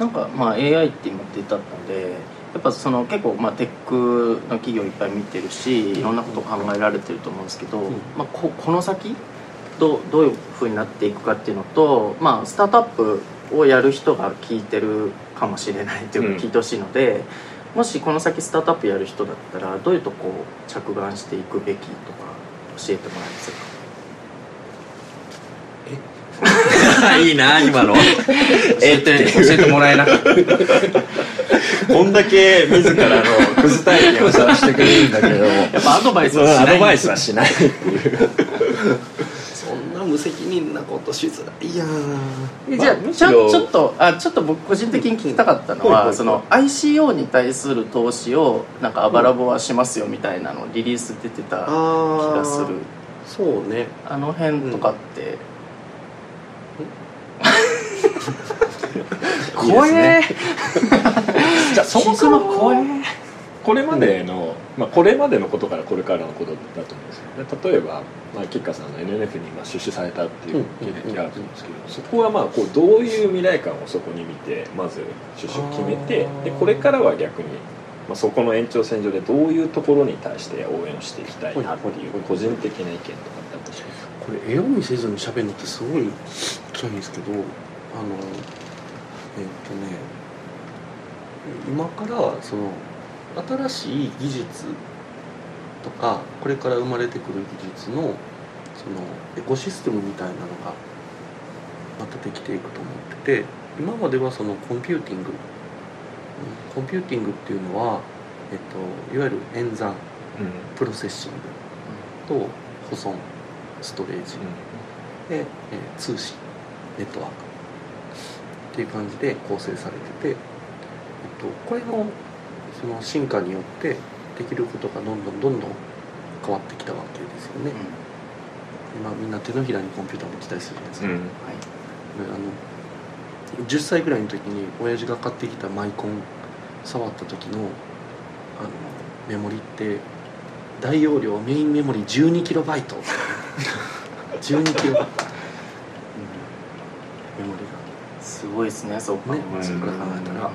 なんかまあ AI って今出たのでやっぱその結構まあテックの企業いっぱい見てるしいろんなこと考えられてると思うんですけど、うん。まあ、ここの先どうどういうふうになっていくかっていうのと、まあ、スタートアップをやる人が聞いてるかもしれないっていううん。か聞いてほしいので、もしこの先スタートアップやる人だったらどういうとこを着眼していくべきとか教えてもらえますか？いいな今の。えって教えてもらえな。かったこんだけ自らのクズ体験をさらしてくれるんだけど。も やっぱアドバイスはしない。アドバイスはしない。そんな無責任なことしづらいやじゃあ、ちょちょっとあちょっと僕個人的に聞きたかったのは、うんその ICO に対する投資をなんかあばらぼはしますよみたいなのリリース出てた気あがする。そうね。あの辺とかって、怖え じゃあそもそも怖えこれまでの、まあ、これまでのことからこれからのことだと思うんですよね。例えば、まあ、吉川さんの NNF に今出資されたっていう経歴があると思うんですけどそこはまあこうどういう未来感をそこに見てまず出資を決めてでこれからは逆に、まあ、そこの延長線上でどういうところに対して応援をしていきたいなっていう個人的な意見とかってあったりしますか？これ絵を見せずに喋るのってすごい辛いんですけどあのえっ、とね今からその新しい技術とかこれから生まれてくる技術のそのエコシステムみたいなのがまたできていくと思ってて今まではそのコンピューティングうんコンピューティングっていうのは、えっと、いわゆる演算プロセッシングと保存ストレージ。で、えー通信ネットワークっていう感じで構成されてて、えっと、これのその進化によってできることがどんどんどんどん変わってきたわけですよね、今みんな手のひらにコンピューター持ってたりするじゃないですか、うん。はい。であの10歳ぐらいの時に親父が買ってきたマイコン触った時のあのメモリって大容量メインメモリ12キロバイト。12キロバイトメモリすごいですねそう考えね。そこから考えたら。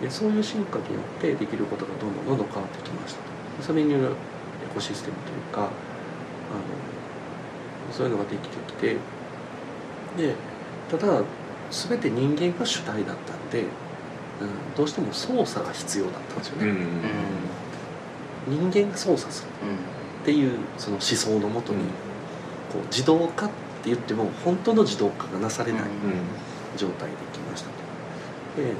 でそういう進化によってできることがどんどんどんどん変わってきましたと。それによるエコシステムというかあのそういうのができてきてでただ全て人間が主体だったんで、うん、どうしても操作が必要だったんですよね、うん。人間が操作する。っていうその思想のもとに、こう自動化って言っても本当の自動化がなされない状態できましたとでえー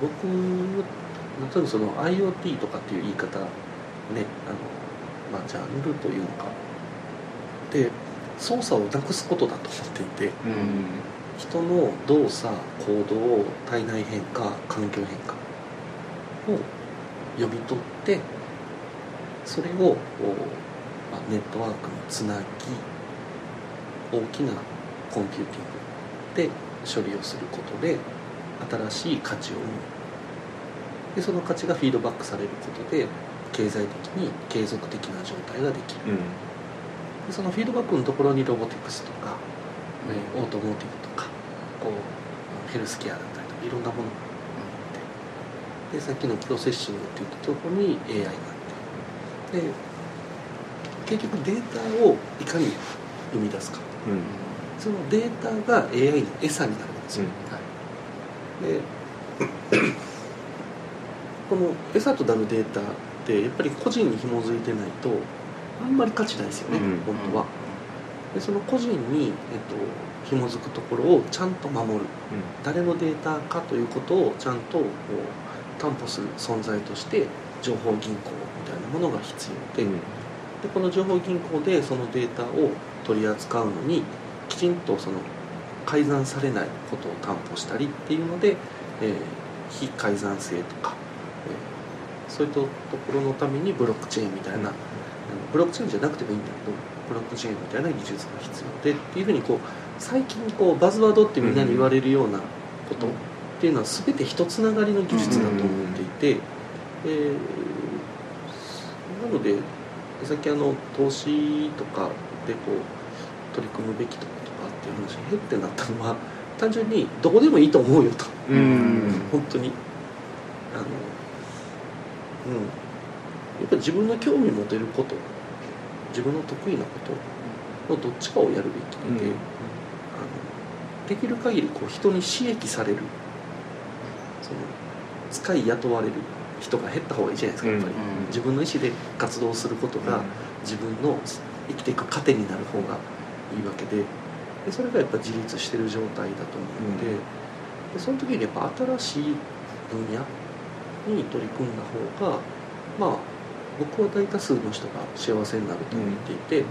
僕例えばその IoT とかっていう言い方ねあの、まあ、ジャンルというのか。で操作をなくすことだと思っていて。うん。人の動作行動体内変化環境変化。を読み取ってそれをまあ、ネットワークにつなぎ大きなコンピューティング。で処理をすることで新しい価値を生む。でその価値がフィードバックされることで経済的に継続的な状態ができる。でそのフィードバックのところにロボティクスとか、えーオートモーティブとかこうヘルスケアだったりとかいろんなものがあって。でさっきのプロセッシングっていったところに AI があって。で結局データをいかに生み出すか。うんそのデータが AI の餌になるんですよ、で この餌となるデータってやっぱり個人に紐づいてないとあんまり価値ないですよね、うん。本当は。でその個人に、えっと、紐づくところをちゃんと守る。誰のデータかということをちゃんとこう担保する存在として情報銀行みたいなものが必要で,、でこの情報銀行でそのデータを取り扱うのにきちんとその改ざんされないことを担保したりっていうので、えー非改ざん性とか、えーそういったところのためにブロックチェーンみたいな、ブロックチェーンじゃなくてもいいんだけどブロックチェーンみたいな技術が必要でっていうふうにこう最近こうバズワードってみんなに言われるようなことっていうのは全て一つながりの技術だと思っていて、えーなのでさっきあの投資とかでこう取り組むべきとかとかっていう話にへってなったのは単純にどこでもいいと思うよと。うん。本当に。あのうん。やっぱり自分の興味持てること自分の得意なことのどっちかをやるべきで、うん。あのできる限りこう人に刺激される。その使い雇われる人が減った方がいいじゃないですかやっぱり、うん自分の意思で活動することが自分の生きていく糧になる方がいいわけででそれがやっぱ自立してる状態だと思うので,、でその時にやっぱ新しい分野に取り組んだ方がまあ僕は大多数の人が幸せになると思っていて、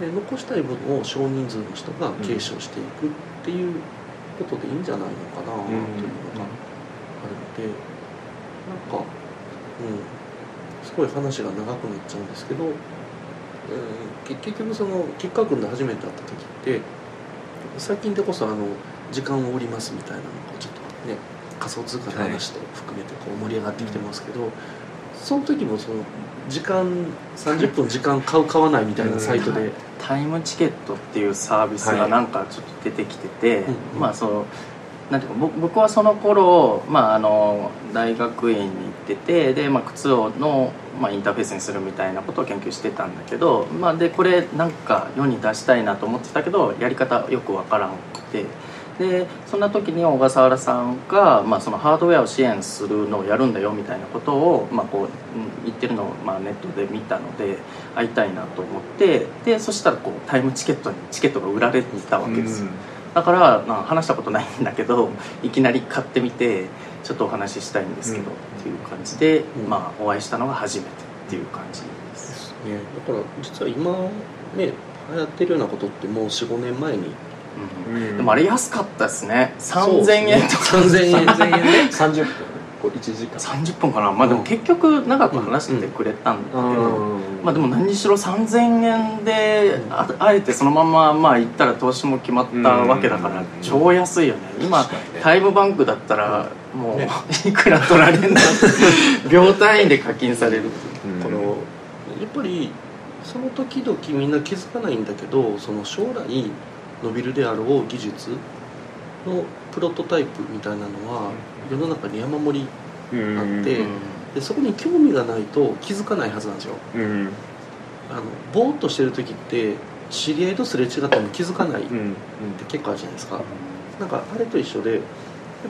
で残したいものを少人数の人が継承していくっていうことでいいんじゃないのかなというのがあるのでなんかうん。すごい話が長くなっちゃうんですけど、うん、け結局その吉川君で初めて会った時って最近でこそあの時間を売りますみたいなのがちょっとね仮想通貨の話と含めてこう盛り上がってきてますけど、その時もその時間30分時間買う買わないみたいなサイトで、タイムチケットっていうサービスがなんかちょっと出てきてて、うんうん。まあそのなんていうか僕はその頃、まあ、あの大学院に行っててで、まあ、靴をの、まあ、インターフェースにするみたいなことを研究してたんだけど、まあ、でこれなんか世に出したいなと思ってたけどやり方よくわからんくて。でそんな時に小笠原さんが、まあ、そのハードウェアを支援するのをやるんだよみたいなことを、まあ、こう言ってるのを、まあ、ネットで見たので会いたいなと思ってでそしたらこうタイムチケットにチケットが売られていたわけですよ、だから、まあ、話したことないんだけどいきなり買ってみてちょっとお話ししたいんですけど、うん。っていう感じで、うん。まあ、お会いしたのが初めてっていう感じです、ね、だから実は今ね流行ってるようなことってもう45年前に。うん。でもあれ安かったですね。3000円とか。3000円3000円で。30分こう1時間。30分かな。まあでも結局長く話してくれたんだけど、まあでも何にしろ3000円でああえてそのまままあ行ったら投資も決まったわけだからうん。超安いよね。今タイムバンクだったらもうね。いくら取られるんだって 秒単位で課金されるうん。このやっぱりその時々みんな気づかないんだけどその将来伸びるであろう技術のプロトタイプみたいなのは世の中に山盛りうんあってでそこに興味がないと気づかないはずなんですよ。うん。あのぼーっとしてる時って知り合いとすれ違っても気づかないってうん。結構あるじゃないですか。なんかあれと一緒でやっ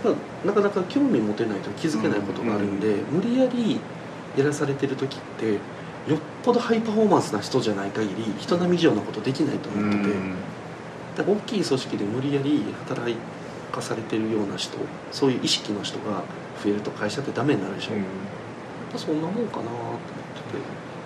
ぱなかなか興味持てないと気づけないことがあるんで、無理やりやらされてる時ってよっぽどハイパフォーマンスな人じゃない限り人並み以上のことできないと思ってて、大きい組織で無理やり働かされてるような人そういう意識の人が増えると会社ってダメになるでしょ、やっぱそんなもんかなと思っ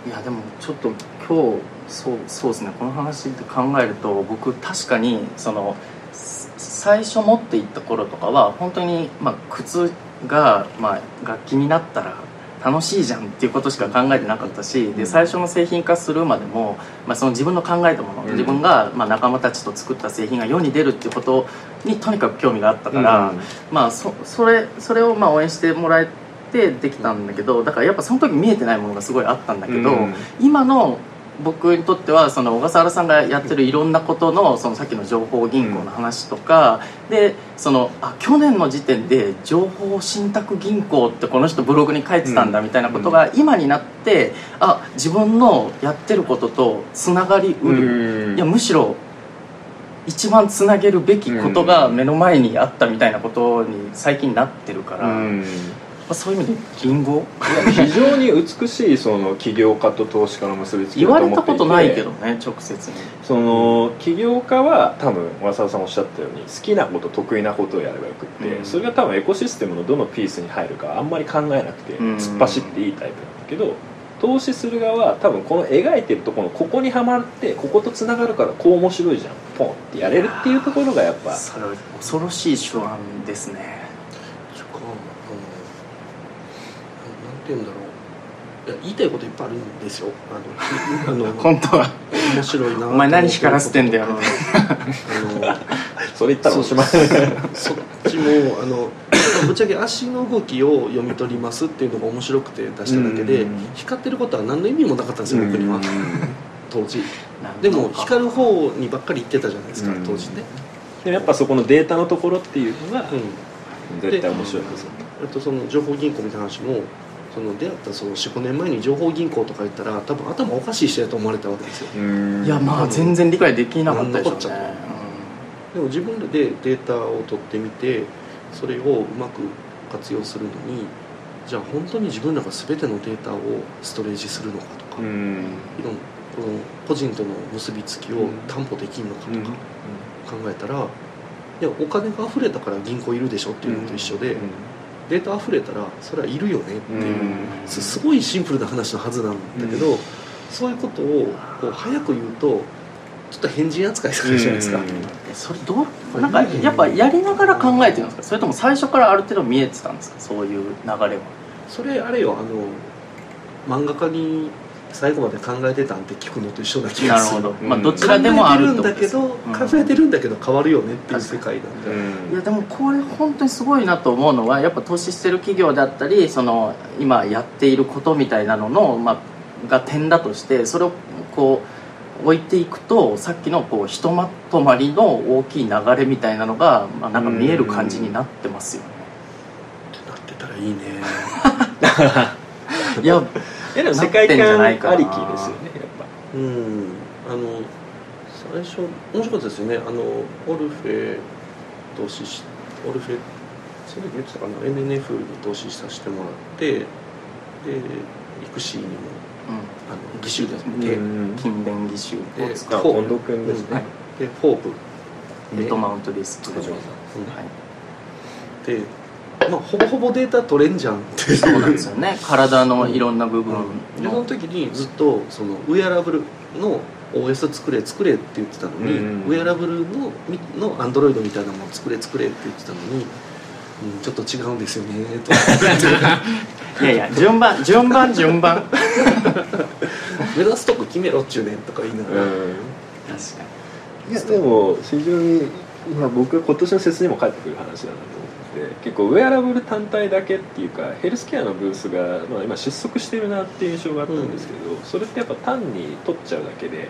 ていやでもちょっと今日そうそうですねこの話で考えると僕確かにそのす最初持っていった頃とかは本当にまあ靴がまあ楽器になったら楽しいじゃんっていうことしか考えてなかったしで最初の製品化するまでも、まあ、その自分の考えたもの、うん。自分がまあ仲間たちと作った製品が世に出るっていうことにとにかく興味があったから、まあそそれそれをまあ応援してもらえてできたんだけどだからやっぱその時見えてないものがすごいあったんだけど、うん。今の僕にとってはその小笠原さんがやってるいろんなことのそのさっきの情報銀行の話とか、でそのあ去年の時点で情報信託銀行ってこの人ブログに書いてたんだみたいなことが今になってあ自分のやってることとつながりうる、いやむしろ一番つなげるべきことが目の前にあったみたいなことに最近なってるから、まうんあ、そういう意味で銀語いや非常に美しいその起業家と投資家の結びつき言われだと思っていて。たことないけどね直接に。その起業家は多分和沢さんおっしゃったように好きなこと得意なことをやればよくって、うん。それが多分エコシステムのどのピースに入るかあんまり考えなくてうん。突っ走っていいタイプなんだけど投資する側は多分この描いてるところのここにはまってこことつながるからこう面白いじゃんポンってやれるっていうところがやっぱそれは恐ろしい手腕ですねちょかあのなんて言うんだろう。いや言いたいこといっぱいあるんですよ。あの あの本当は。面白いなお前何光らせてんだよ。あのそれ言ったらおしまいそっちもあのぶっちゃけ足の動きを読み取りますっていうのが面白くて出しただけでうん。光ってることは何の意味もなかったんですよ僕には。当時。でもか光る方にばっかり言ってたじゃないですかうん。当時ね。でもやっぱそこのデータのところっていうのがうん。絶対面白いですよね。あとその情報銀行みたいな話もその出会ったその45年前に情報銀行とか言ったら多分頭おかしい人やと思われたわけですよ。いやまあ全然理解できなかったでしょうね。でも自分らでデータを取ってみてそれをうまく活用するのにじゃあ本当に自分らが全てのデータをストレージするのかとか、いろんこの個人との結びつきを担保できるのかとか考えたら、いやお金が溢れたから銀行いるでしょっていうのと一緒で、データ溢れたらそれはいるよねっていう、すすごいシンプルな話のはずなんだけど、そういうことをこう早く言うとちょっと変人扱いされるじゃないですか、うん。えそれどう？なんかやっぱやりながら考えてるんですか？それとも最初からある程度見えてたんですか？そういう流れは。それあれよあの漫画家に最後まで考えてたんって聞くのと一緒な気なるがする。ほど、まあ、うんどちらでもあるんだけど、うん。考えてるんだけど変わるよねっていう世界なんで、いやでもこれ本当にすごいなと思うのはやっぱ投資してる企業だったりその今やっていることみたいなのの、まあ、が点だとしてそれをこう置いていくとさっきのこうひとまとまりの大きい流れみたいなのが、まあ、なんか見える感じになってますよね。ってなってたらいいね。いやいやでも世界観ありきですよねやっぱ。うん。あの最初面白かったですよね。あのオルフェ投資しオルフェその時言ってたかな？NNF に投資させてもらってでイクシーにもうん。あの義手ですね、うん。勤勉義手をで使うあ近藤君ですねでフォーブリトマウントリスク。塚上さんはい。で、まあ、ほぼほぼデータ取れんじゃんっていう。そうなんですよね。体のいろんな部分。でそのの時にずっとそのウェアラブルの OS 作れ作れって言ってたのに、うんウェアラブルのみのアンドロイドみたいなもの作れ作れって言ってたのに、うん、ちょっと違うんですよねと いやいや順番順番順番。確か目指すとこ決めろっちゅうねんとか言いながら、に。いやでも非常に、まあ、僕は今年の説にも返ってくる話だなと思って結構ウェアラブル単体だけっていうかヘルスケアのブースが、まあ、今失速してるなっていう印象があったんですけど、それってやっぱ単に取っちゃうだけで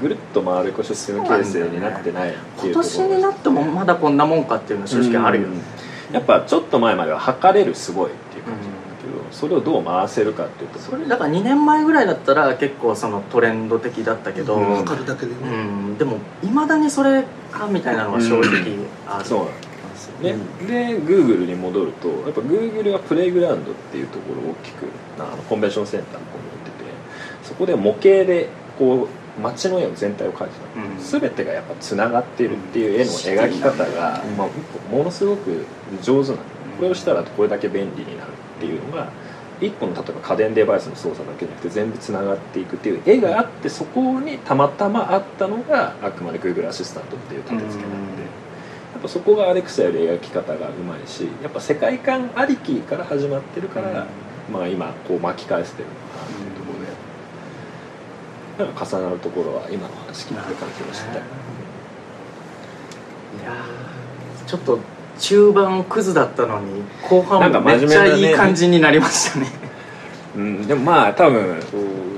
ぐるっと回るエコシステム形成になってないっていう今ところ年になってもまだこんなもんかっていうのは正直あるよね、やっぱちょっと前までは測れるすごいっていう感じなんだけど、それをどう回せるかっていうとそれだから2年前ぐらいだったら結構そのトレンド的だったけど、うん。測るだけでね、うん。でもいまだにそれかみたいなのは正直ある、そう。なんですよね、で Google に戻るとやっぱ Google はプレイグラウンドっていうところを大きくあのコンベンションセンターの方に置いててそこで模型でこう街の絵を全体を描いてた。うん。全てがやっぱつながってるっていう絵の描き方が、うん。まあ、ものすごく上手なの。これをしたらこれだけ便利になるっていうのが1個の例えば家電デバイスの操作だけじゃなくて全部つながっていくっていう絵があってそこにたまたまあったのがあくまで Google アシスタントっていう立て付けなので。やっぱそこがアレクサより描き方がうまいしやっぱ世界観ありきから始まってるから、まあ今こう巻き返してるのかなっていうところで、なんか重なるところは今の話聞いて感じました。ねいやーちょっと中盤クズだったのに後半もめっちゃいい感じになりましたね。うん、でもまあ多分こう。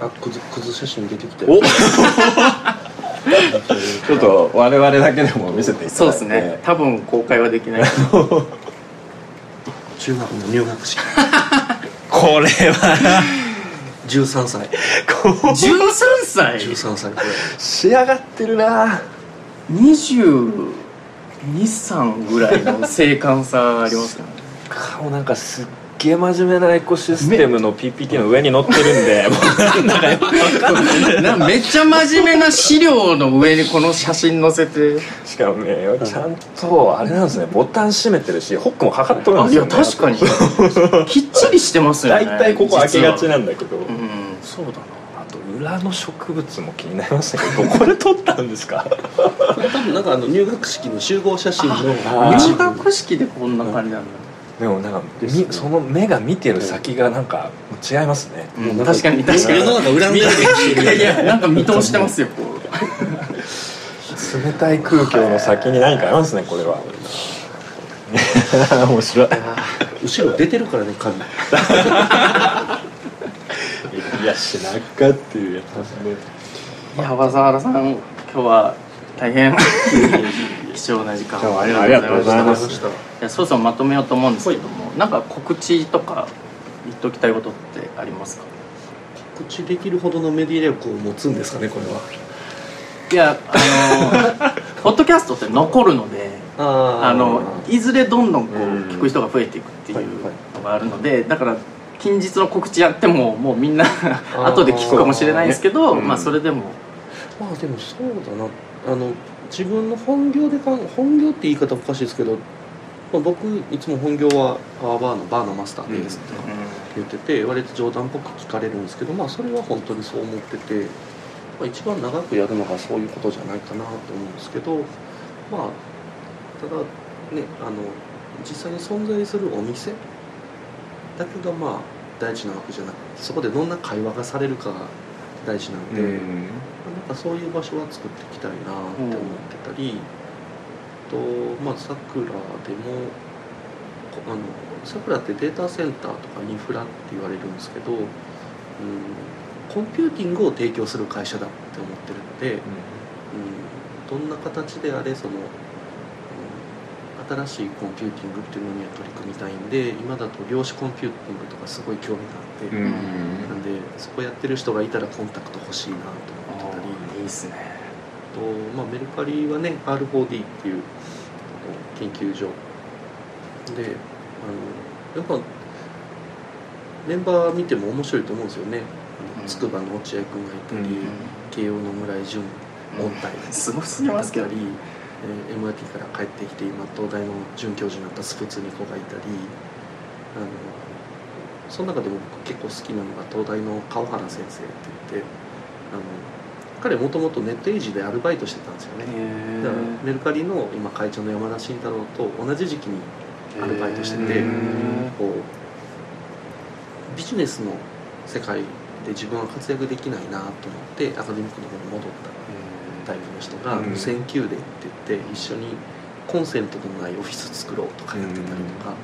あクズクズ写真出てきてお ちょっと我々だけでも見せていただいて。そうですね。多分公開はできない。中学の入学式。これは13歳13歳。13歳？これ仕上がってるな。223ぐらいの精悍さありますよね。顔なんかすっげえ真面目なエコシステムの PPT の上に載ってるんでもうなんだかよくわかんないなめっちゃ真面目な資料の上にこの写真載せて。しかもねちゃんとあれなんですねボタン閉めてるしホックもかかっとるんですよ、ね、確かに。きっちりしてますよね。大体ここ開けがちななんだけど、うん。そうだな。あと裏の植物も気になりましたけどこれ撮ったんですか？これ多分なんかあの入学式の集合写真の入学式でこんな感じなんだでもなんかね。みその目が見てる先がなんか違いますね。うん。確かに。確かに。世の中恨みいやいる。やなんか見通してますよ冷たい空気の先に何かありますねこれは。面白い。後ろ出てるからね髪いやしなかっていうやつですね。いや小原さん今日は大変 貴重な時間を。ありありがとうございまざいますすいやそろそろまとめようと思うんですけどもなんか告知とか言っておきたいことってありますか？告知できるほどのメディア力を持つんですかねこれは。いやあの ポッドキャストって残るのでああのいずれどんどんこううん。聞く人が増えていくっていうのがあるのでだから近日の告知やってももうみんなー。後で聞くかもしれないですけど、うんまあそれでもまあでもそうだな。あの自分の本業でかん本業って言い方おかしいですけど、まあ、僕いつも本業はパワーバーのバーのマスターですとか言ってて割と冗談っぽく聞かれるんですけどまあそれは本当にそう思ってて、まあ、一番長くやるのがそういうことじゃないかなと思うんですけどまあただねあの実際に存在するお店だけがまあ大事なわけじゃなくてそこでどんな会話がされるか大事なんで、なんかそういう場所は作っていきたいなって思ってたり、とまあさくらでもこあのさくらってデータセンターとかインフラって言われるんですけど、うん、コンピューティングを提供する会社だって思ってるので、うん、どんな形であれその、うん、新しいコンピューティングっていうのには取り組みたいんで今だと量子コンピューティングとかすごい興味があって、うん。なんでそこやってる人がいたらコンタクト欲しいなと思ってたり。いいですね。と、まあ、メルカリはね R4D っていう研究所。であのやっぱメンバー見ても面白いと思うんですよね。筑波の落合君がいたり、うん。慶応の村井淳音体すごすぎますけど MIT から帰ってきて今東大の准教授になったスプツニコがいたりあのその中でも僕結構好きなのが東大の川原先生って言ってあの彼もともとネットエイジでアルバイトしてたんですよね。へだからメルカリの今会長の山田慎太郎と同じ時期にアルバイトしててこうビジネスの世界で自分は活躍できないなと思ってアカデミックの方に戻ったタイプの人がうん。無線給でって言って一緒にコンセントのないオフィス作ろうとかやってたりとか、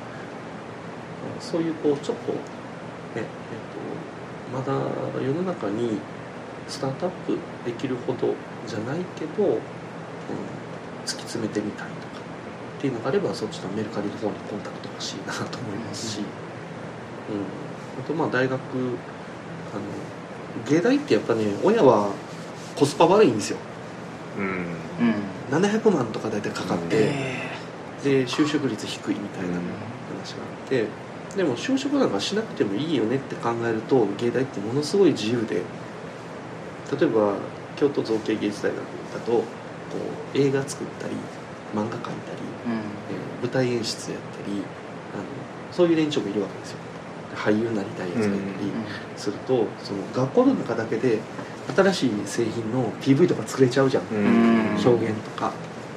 そういうこうちょっとねえっとまだ世の中にスタートアップできるほどじゃないけど、うん、突き詰めてみたいとかっていうのがあればそっちのメルカリの方にコンタクト欲しいなと思いますし、うん、あとまあ大学あの芸大ってやっぱね親はコスパ悪いんですよ。うん。うん700万とか大体かかって、えで就職率低いみたいな話があってでも就職なんかしなくてもいいよねって考えると芸大ってものすごい自由で例えば京都造形芸術大学だとこう映画作ったり漫画描いたり、ーうん。えー舞台演出やったりあのそういう連中もいるわけですよ。で俳優になりたいやつがいたりすると、その学校の中だけで新しい製品の PV とか作れちゃうじゃん、ん。表現とか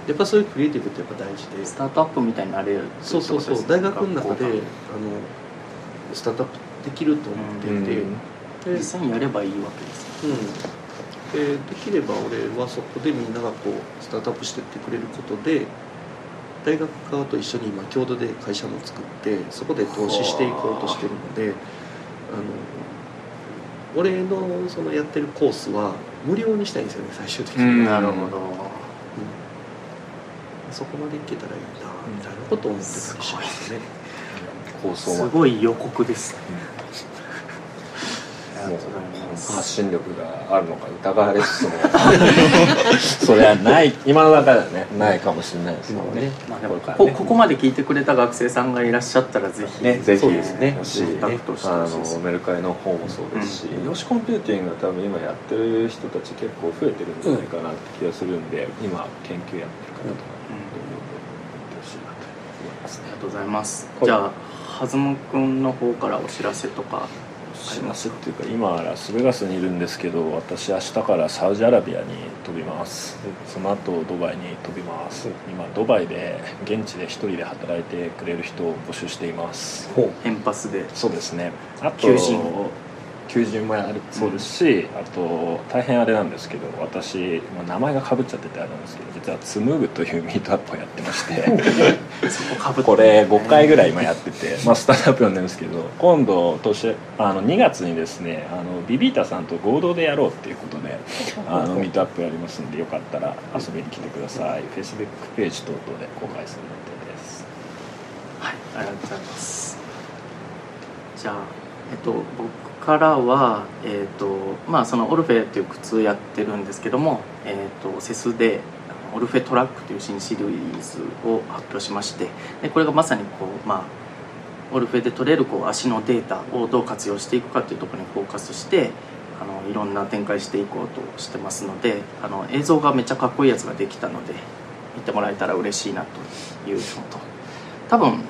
やっぱそういうクリエイティブってやっぱ大事で。スタートアップみたいになれるそうそうそう。大学の中であのスタートアップできると思っていて、で実際にやればいいわけですよ。うん、でできれば俺はそこでみんながこうスタートアップしてってくれることで大学側と一緒に今共同で会社も作ってそこで投資していこうとしてるのであの俺のそのやってるコースは無料にしたいんですよね最終的に、うんなるほどそこまでいけたらいいなみたいなことを思ってたりしますね、構想はすごい予告です もう発信力があるのか疑われつつも。それはない。今の中ではねないかもしれないですけどねまあでもここここまで聞いてくれた学生さんがいらっしゃったらぜひね、ぜひそうですねもしあのメルカリの方もそうですし、うん。量子コンピューティングが多分今やってる人たち結構増えてるんじゃないかなって気がするんで、今研究やってる方とかとうございます、はい。じゃあ弾むくんの方からお知らせとか幸せっていうか今はラスベガスにいるんですけど私明日からサウジアラビアに飛びます。その後ドバイに飛びます。今ドバイで現地で一人で働いてくれる人を募集しています。ほエンパスで。そうですね。あと求人を求人もあるそうですし、あと大変あれなんですけど私、まあ、名前がかぶっちゃっててあれなんですけど実はつむぐというミートアップをやってましてそこれ5回ぐらい今やってて、まあ、スタートアップ呼んでるんですけど今度年あの2月にですねあのビビータさんと合同でやろうっていうことであのミートアップやりますんでよかったら遊びに来てください。Facebook ページ等々で公開する予定です。はいありがとうございます。じゃあえっと僕からはえっとまあそのオルフェっていう靴やってるんですけどもえっとセスでオルフェトラックという新シリーズを発表しましてでこれがまさにこうまあオルフェで取れるこう足のデータをどう活用していくかというところにフォーカスしてあのいろんな展開していこうとしてますのであの映像がめっちゃかっこいいやつができたので見てもらえたら嬉しいなというのと多分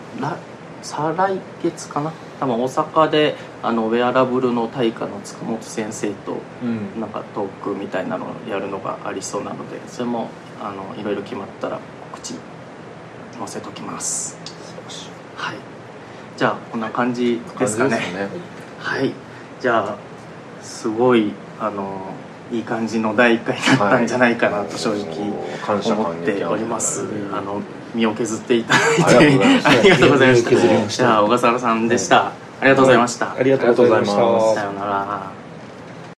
再来月かな？多分大阪であのウェアラブルの大家の塚本先生とうん。なんかトークみたいなのをやるのがありそうなのでそれもあのいろいろ決まったら告知載せときます。はい。じゃあこんな感じですかね。ね。はい。じゃあすごいあのいい感じの第1回だったんじゃないかなと正直思っております、うんあの身を削っていただいて。ありがとうございま した。じゃあ小笠原さんでした、ありがとうございました、ありがとうございましたさようなら